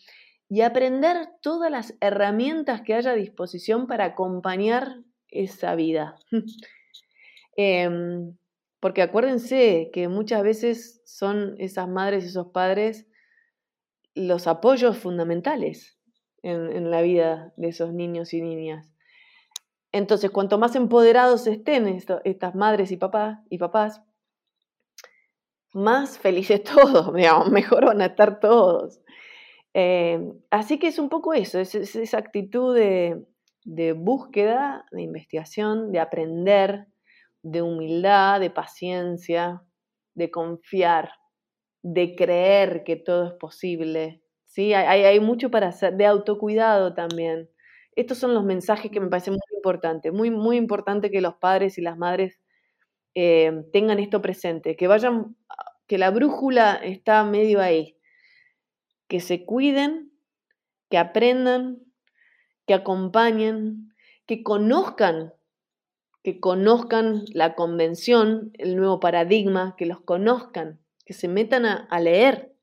y aprender todas las herramientas que haya a disposición para acompañar esa vida. <laughs> Em, porque acuérdense que muchas veces son esas madres y esos padres los apoyos fundamentales en, la vida de esos niños y niñas. Entonces, cuanto más empoderados estén estas madres y papás, y papás, más felices <laughs> todos, mejor van a estar todos. Eh, así que es un poco eso, es, esa actitud de, búsqueda, de investigación, de aprender, de humildad, de paciencia, de confiar, de creer que todo es posible. ¿sí? Hay, hay, mucho para hacer, de autocuidado también. Estos son los mensajes que me parecen muy importantes, muy, muy importante que los padres y las madres eh, tengan esto presente, que vayan, que la brújula está medio ahí, que se cuiden, que aprendan, que acompañen, que conozcan que conozcan la convención, el nuevo paradigma, que los conozcan, que se metan a, leer.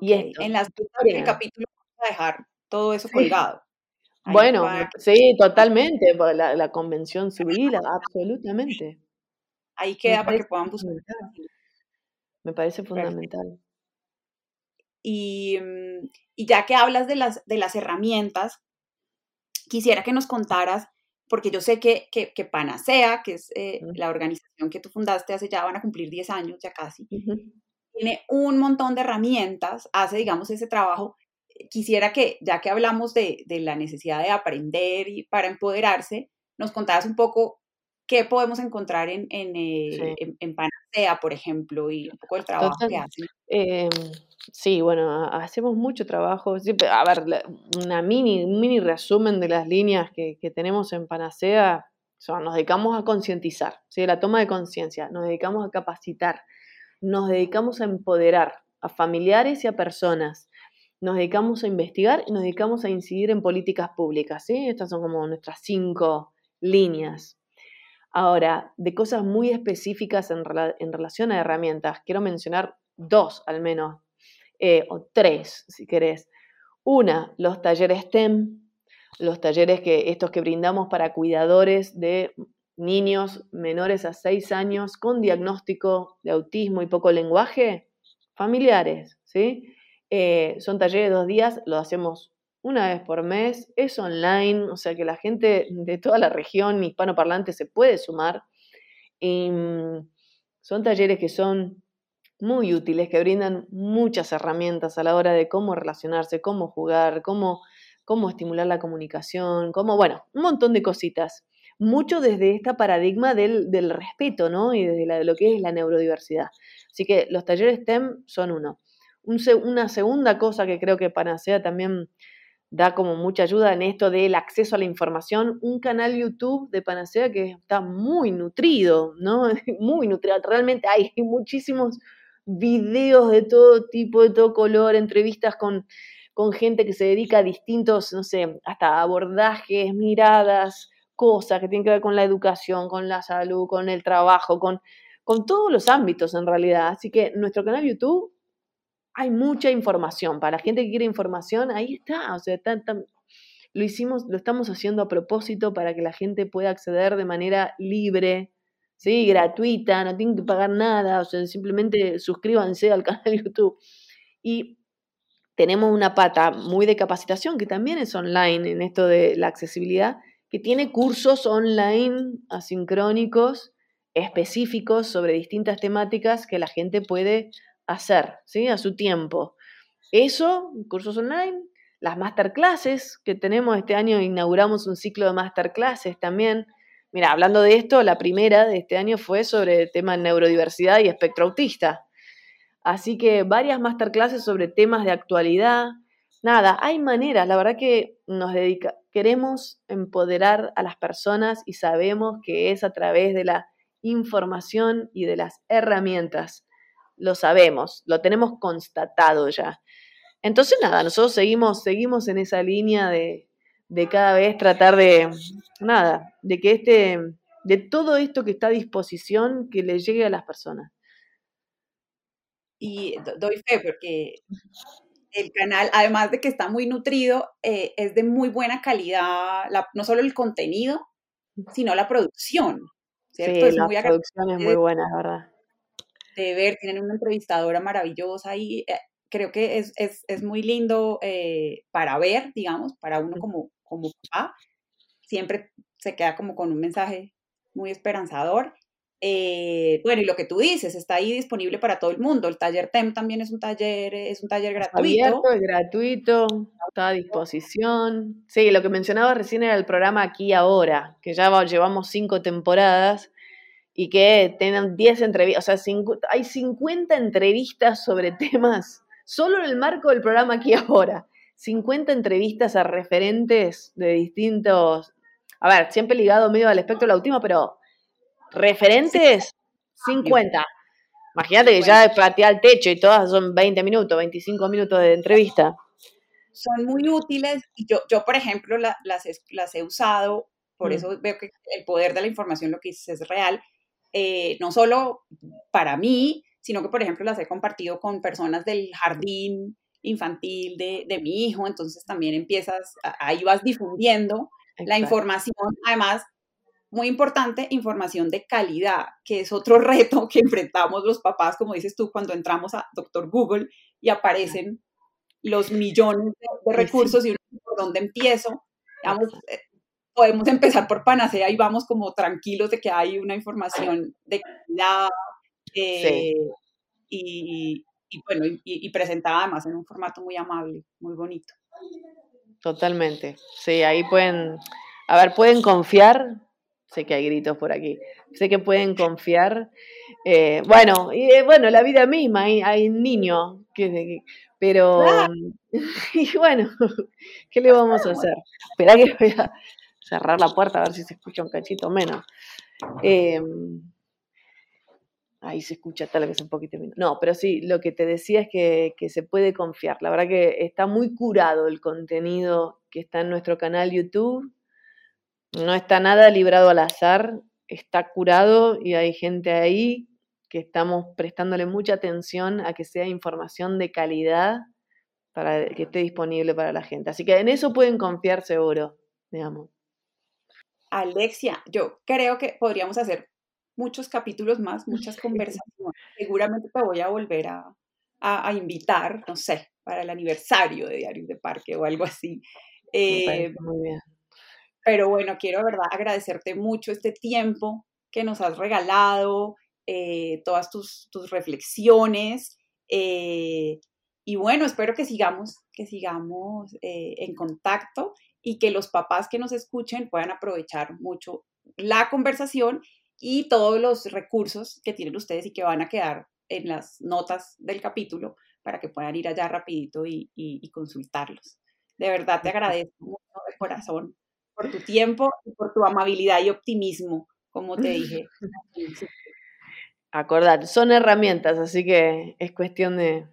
Y en las del capítulo vamos a dejar todo eso colgado. <laughs> bueno, sí, totalmente, pues, la, convención civil, absolutamente. Ahí queda para que puedan buscar. Me parece fundamental. Y, mm, y, ya que hablas de las, de las herramientas, quisiera que nos contaras porque yo sé que, que, Panacea, que es eh, la organización que tú fundaste hace ya, van a cumplir 10 años ya casi, tiene un montón de herramientas, hace, digamos, ese trabajo. Quisiera que, ya que hablamos de, de la necesidad de aprender y para empoderarse, nos contaras un poco qué podemos encontrar en, en, eh, en, Panacea, por ejemplo, y un poco el trabajo que hacen. Em, Sí, bueno, hacemos mucho trabajo. A ver, una mini, un mini resumen de las líneas que, tenemos en Panacea. nos dedicamos a concientizar, ¿sí? la toma de conciencia, nos dedicamos a capacitar, nos dedicamos a empoderar a familiares y a personas, nos dedicamos a investigar y nos dedicamos a incidir en políticas públicas. ¿sí? Estas son como nuestras cinco líneas. Ahora, de cosas muy específicas en, relación a herramientas, quiero mencionar dos al menos, eh, o tres si querés. Una, los talleres STEM, los talleres que estos que brindamos para cuidadores de niños menores a 6 años con diagnóstico de autismo y poco lenguaje, familiares, ¿sí? Eh, son talleres de dos días, lo hacemos una vez por mes, es online, o sea que la gente de toda la región hispanoparlante se puede sumar. Y, mm, son talleres que son muy útiles, que brindan muchas herramientas a la hora de cómo relacionarse, cómo jugar, cómo, cómo estimular la comunicación, cómo, bueno, un montón de cositas. Mucho desde este paradigma del, respeto, ¿no? Y desde lo que es la neurodiversidad. Así que los talleres STEM son uno. una segunda cosa que creo que Panacea también da como mucha ayuda en esto del acceso a la información, un canal YouTube de Panacea que está muy nutrido, ¿no? <laughs> Muy nutrido. Realmente hay muchísimos videos de todo tipo, de todo color, entrevistas con, con gente que se dedica a distintos, no sé, hasta abordajes, miradas, cosas que tienen que ver con la educación, con la salud, con el trabajo, con, con todos los ámbitos en realidad. Así que nuestro canal YouTube hay mucha información. Para la gente que quiere información, ahí está. O sea, lo hicimos, lo estamos haciendo a propósito para que la gente pueda acceder de manera libre, ¿sí? gratuita, no tienen que pagar nada, o sea, simplemente suscríbanse al <laughs> canal de YouTube. Y tenemos una pata muy de capacitación que también es online en esto de la accesibilidad, que tiene cursos online asincrónicos específicos sobre distintas temáticas que la gente puede hacer, ¿sí? A su tiempo. Eso, cursos online, las masterclasses que tenemos este año, inauguramos un ciclo de masterclasses también, Mira, hablando de esto, la primera de este año fue sobre el tema de neurodiversidad y espectro autista. Así que varias masterclasses sobre temas de actualidad. Nada, hay maneras, la verdad que nos dedica, queremos empoderar a las personas y sabemos que es a través de la información y de las herramientas. Lo sabemos, lo tenemos constatado ya. Entonces, nada, nosotros seguimos, seguimos en esa línea de, de cada vez tratar de, nada, de que este, de todo esto que está a disposición, que le llegue a las personas. Y doy fe porque el canal, además de que está muy nutrido, eh, es de muy buena calidad, no solo el contenido, sino la producción. ¿cierto? Sí, la producción es muy buena, verdad. De ver, tienen una entrevistadora maravillosa y eh, creo que es, es, es muy lindo eh, para ver, digamos, para uno como, como papá, siempre se queda como con un mensaje muy esperanzador. Eh, bueno, y lo que tú dices, está ahí disponible para todo el mundo. El taller TEM también es un taller, es un taller gratuito. Abierto, es gratuito, está a disposición. Sí, lo que mencionaba recién era el programa Aquí Ahora, que ya llevamos cinco temporadas y que tengan 10 entrevistas, o sea, hay 50 entrevistas sobre <laughs> temas, solo en el marco del programa Aquí Ahora. 50 entrevistas a referentes de distintos, a ver, siempre ligado medio al espectro del autismo, pero referentes 50. Imagínate que ya patea al techo y todas son 20 minutos, 25 minutos de entrevista. Son muy útiles yo, yo por ejemplo, las, las he usado, por mm. eso veo que el poder de la información, lo que dices es real, eh, no solo para mí, sino que, por ejemplo, las he compartido con personas del jardín, infantil de, mi hijo, entonces también empiezas, ahí vas difundiendo la información, además, muy importante, información de calidad, que es otro <laughs> reto que enfrentamos los papás, como dices tú, cuando entramos a Doctor Google y aparecen los millones de, recursos y uno, por dónde empiezo, eh, podemos empezar por Panacea y vamos como tranquilos de que hay una información de calidad eh, y, y bueno, y, presentada además en un formato muy amable, muy bonito. Totalmente. Sí, ahí pueden, a ver, pueden confiar. Sé que hay gritos por aquí. Sé que pueden confiar. Eh, bueno, y eh, bueno, la vida misma, hay, hay niño, que, pero <laughs> y bueno, ¿qué le vamos a hacer? Espera que voy a cerrar la puerta a ver si se escucha un cachito menos. Eh, Ahí se escucha tal vez un poquito menos. No, pero sí, lo que te decía es que, que, se puede confiar. La verdad que está muy curado el contenido que está en nuestro canal YouTube. No está nada librado al azar, está curado y hay gente ahí que estamos prestándole mucha atención a que sea información de calidad para que esté disponible para la gente. Así que en eso pueden confiar seguro, digamos. Alexia, yo creo que podríamos hacer muchos capítulos más, muchas <laughs> conversaciones. Seguramente te voy a volver a, invitar, no sé, para el aniversario de Diarios de Parque o algo así. Eh, muy bien. Pero bueno, quiero, verdad, agradecerte mucho este tiempo que nos has regalado, eh, todas tus, reflexiones. Eh, y bueno, espero que sigamos, que sigamos en contacto y que los papás que nos escuchen puedan aprovechar mucho la conversación y todos los recursos que tienen ustedes y que van a quedar en las notas del capítulo para que puedan ir allá rapidito y, consultarlos. De verdad te agradezco mucho de corazón por tu tiempo y por tu amabilidad y optimismo, como te <laughs> dije. Acordar, son herramientas, así que es cuestión de,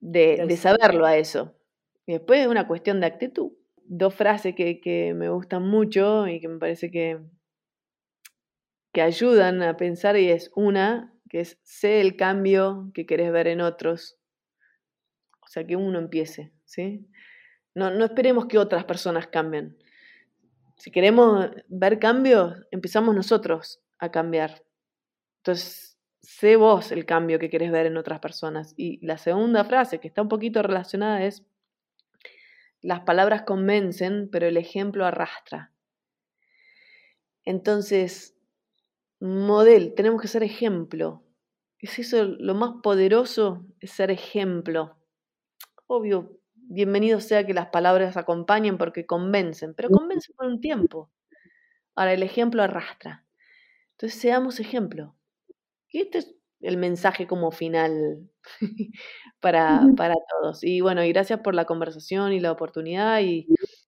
de, saberlo a eso. Y después es una cuestión de actitud. Dos frases que, que me gustan mucho y que me parece que, que ayudan a pensar y es una, que es sé el cambio que querés ver en otros. O sea, que uno empiece, ¿sí? No, no esperemos que otras personas cambien. Si queremos ver cambios, empezamos nosotros a cambiar. Entonces, sé vos el cambio que querés ver en otras personas. Y la segunda frase, que está un poquito relacionada, es, las palabras convencen, pero el ejemplo arrastra. Entonces, model, tenemos que ser ejemplo. Es eso lo más poderoso, es ser ejemplo. Obvio, bienvenido sea que las palabras acompañen porque convencen, pero convencen por un tiempo. Ahora el ejemplo arrastra. Entonces seamos ejemplo. Y este es el mensaje como final <laughs> para, para todos. Y bueno, y gracias por la conversación y la oportunidad y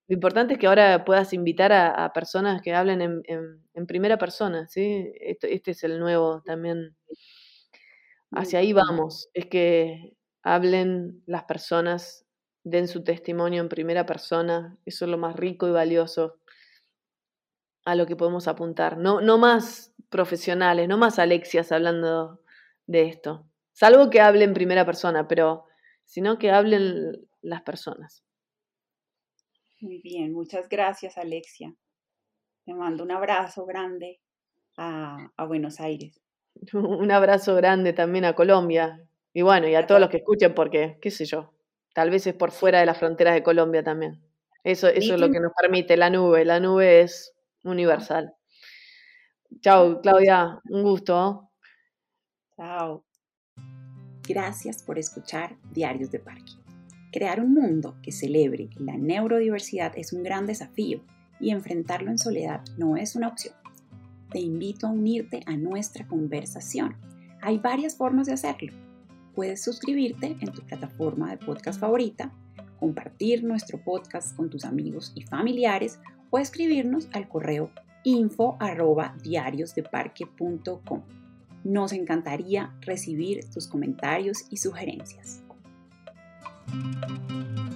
lo importante es que ahora puedas invitar a, personas que hablen en, primera persona, ¿sí? Este, este, es el nuevo también. Hacia ahí vamos, es que hablen las personas, den su testimonio en primera persona, eso es lo más rico y valioso a lo que podemos apuntar. No, no más profesionales, no más Alexias hablando de esto, salvo que hablen en primera persona, pero sino que hablen las personas. Muy bien, muchas gracias Alexia. Te mando un abrazo grande a, Buenos Aires. <laughs> Un abrazo grande también a Colombia. Y bueno, y a todos los que escuchen, porque, qué sé yo, tal vez es por fuera de las fronteras de Colombia también. Eso, eso es lo que nos permite la nube. La nube es universal. Chao, Claudia. Un gusto. Chao. Gracias por escuchar Diarios de Parque. Crear un mundo que celebre la neurodiversidad es un gran desafío y enfrentarlo en soledad no es una opción. Te invito a unirte a nuestra conversación. Hay varias formas de hacerlo. Puedes suscribirte en tu plataforma de podcast favorita, compartir nuestro podcast con tus amigos y familiares o escribirnos al correo info. Nos encantaría recibir tus comentarios y sugerencias. Música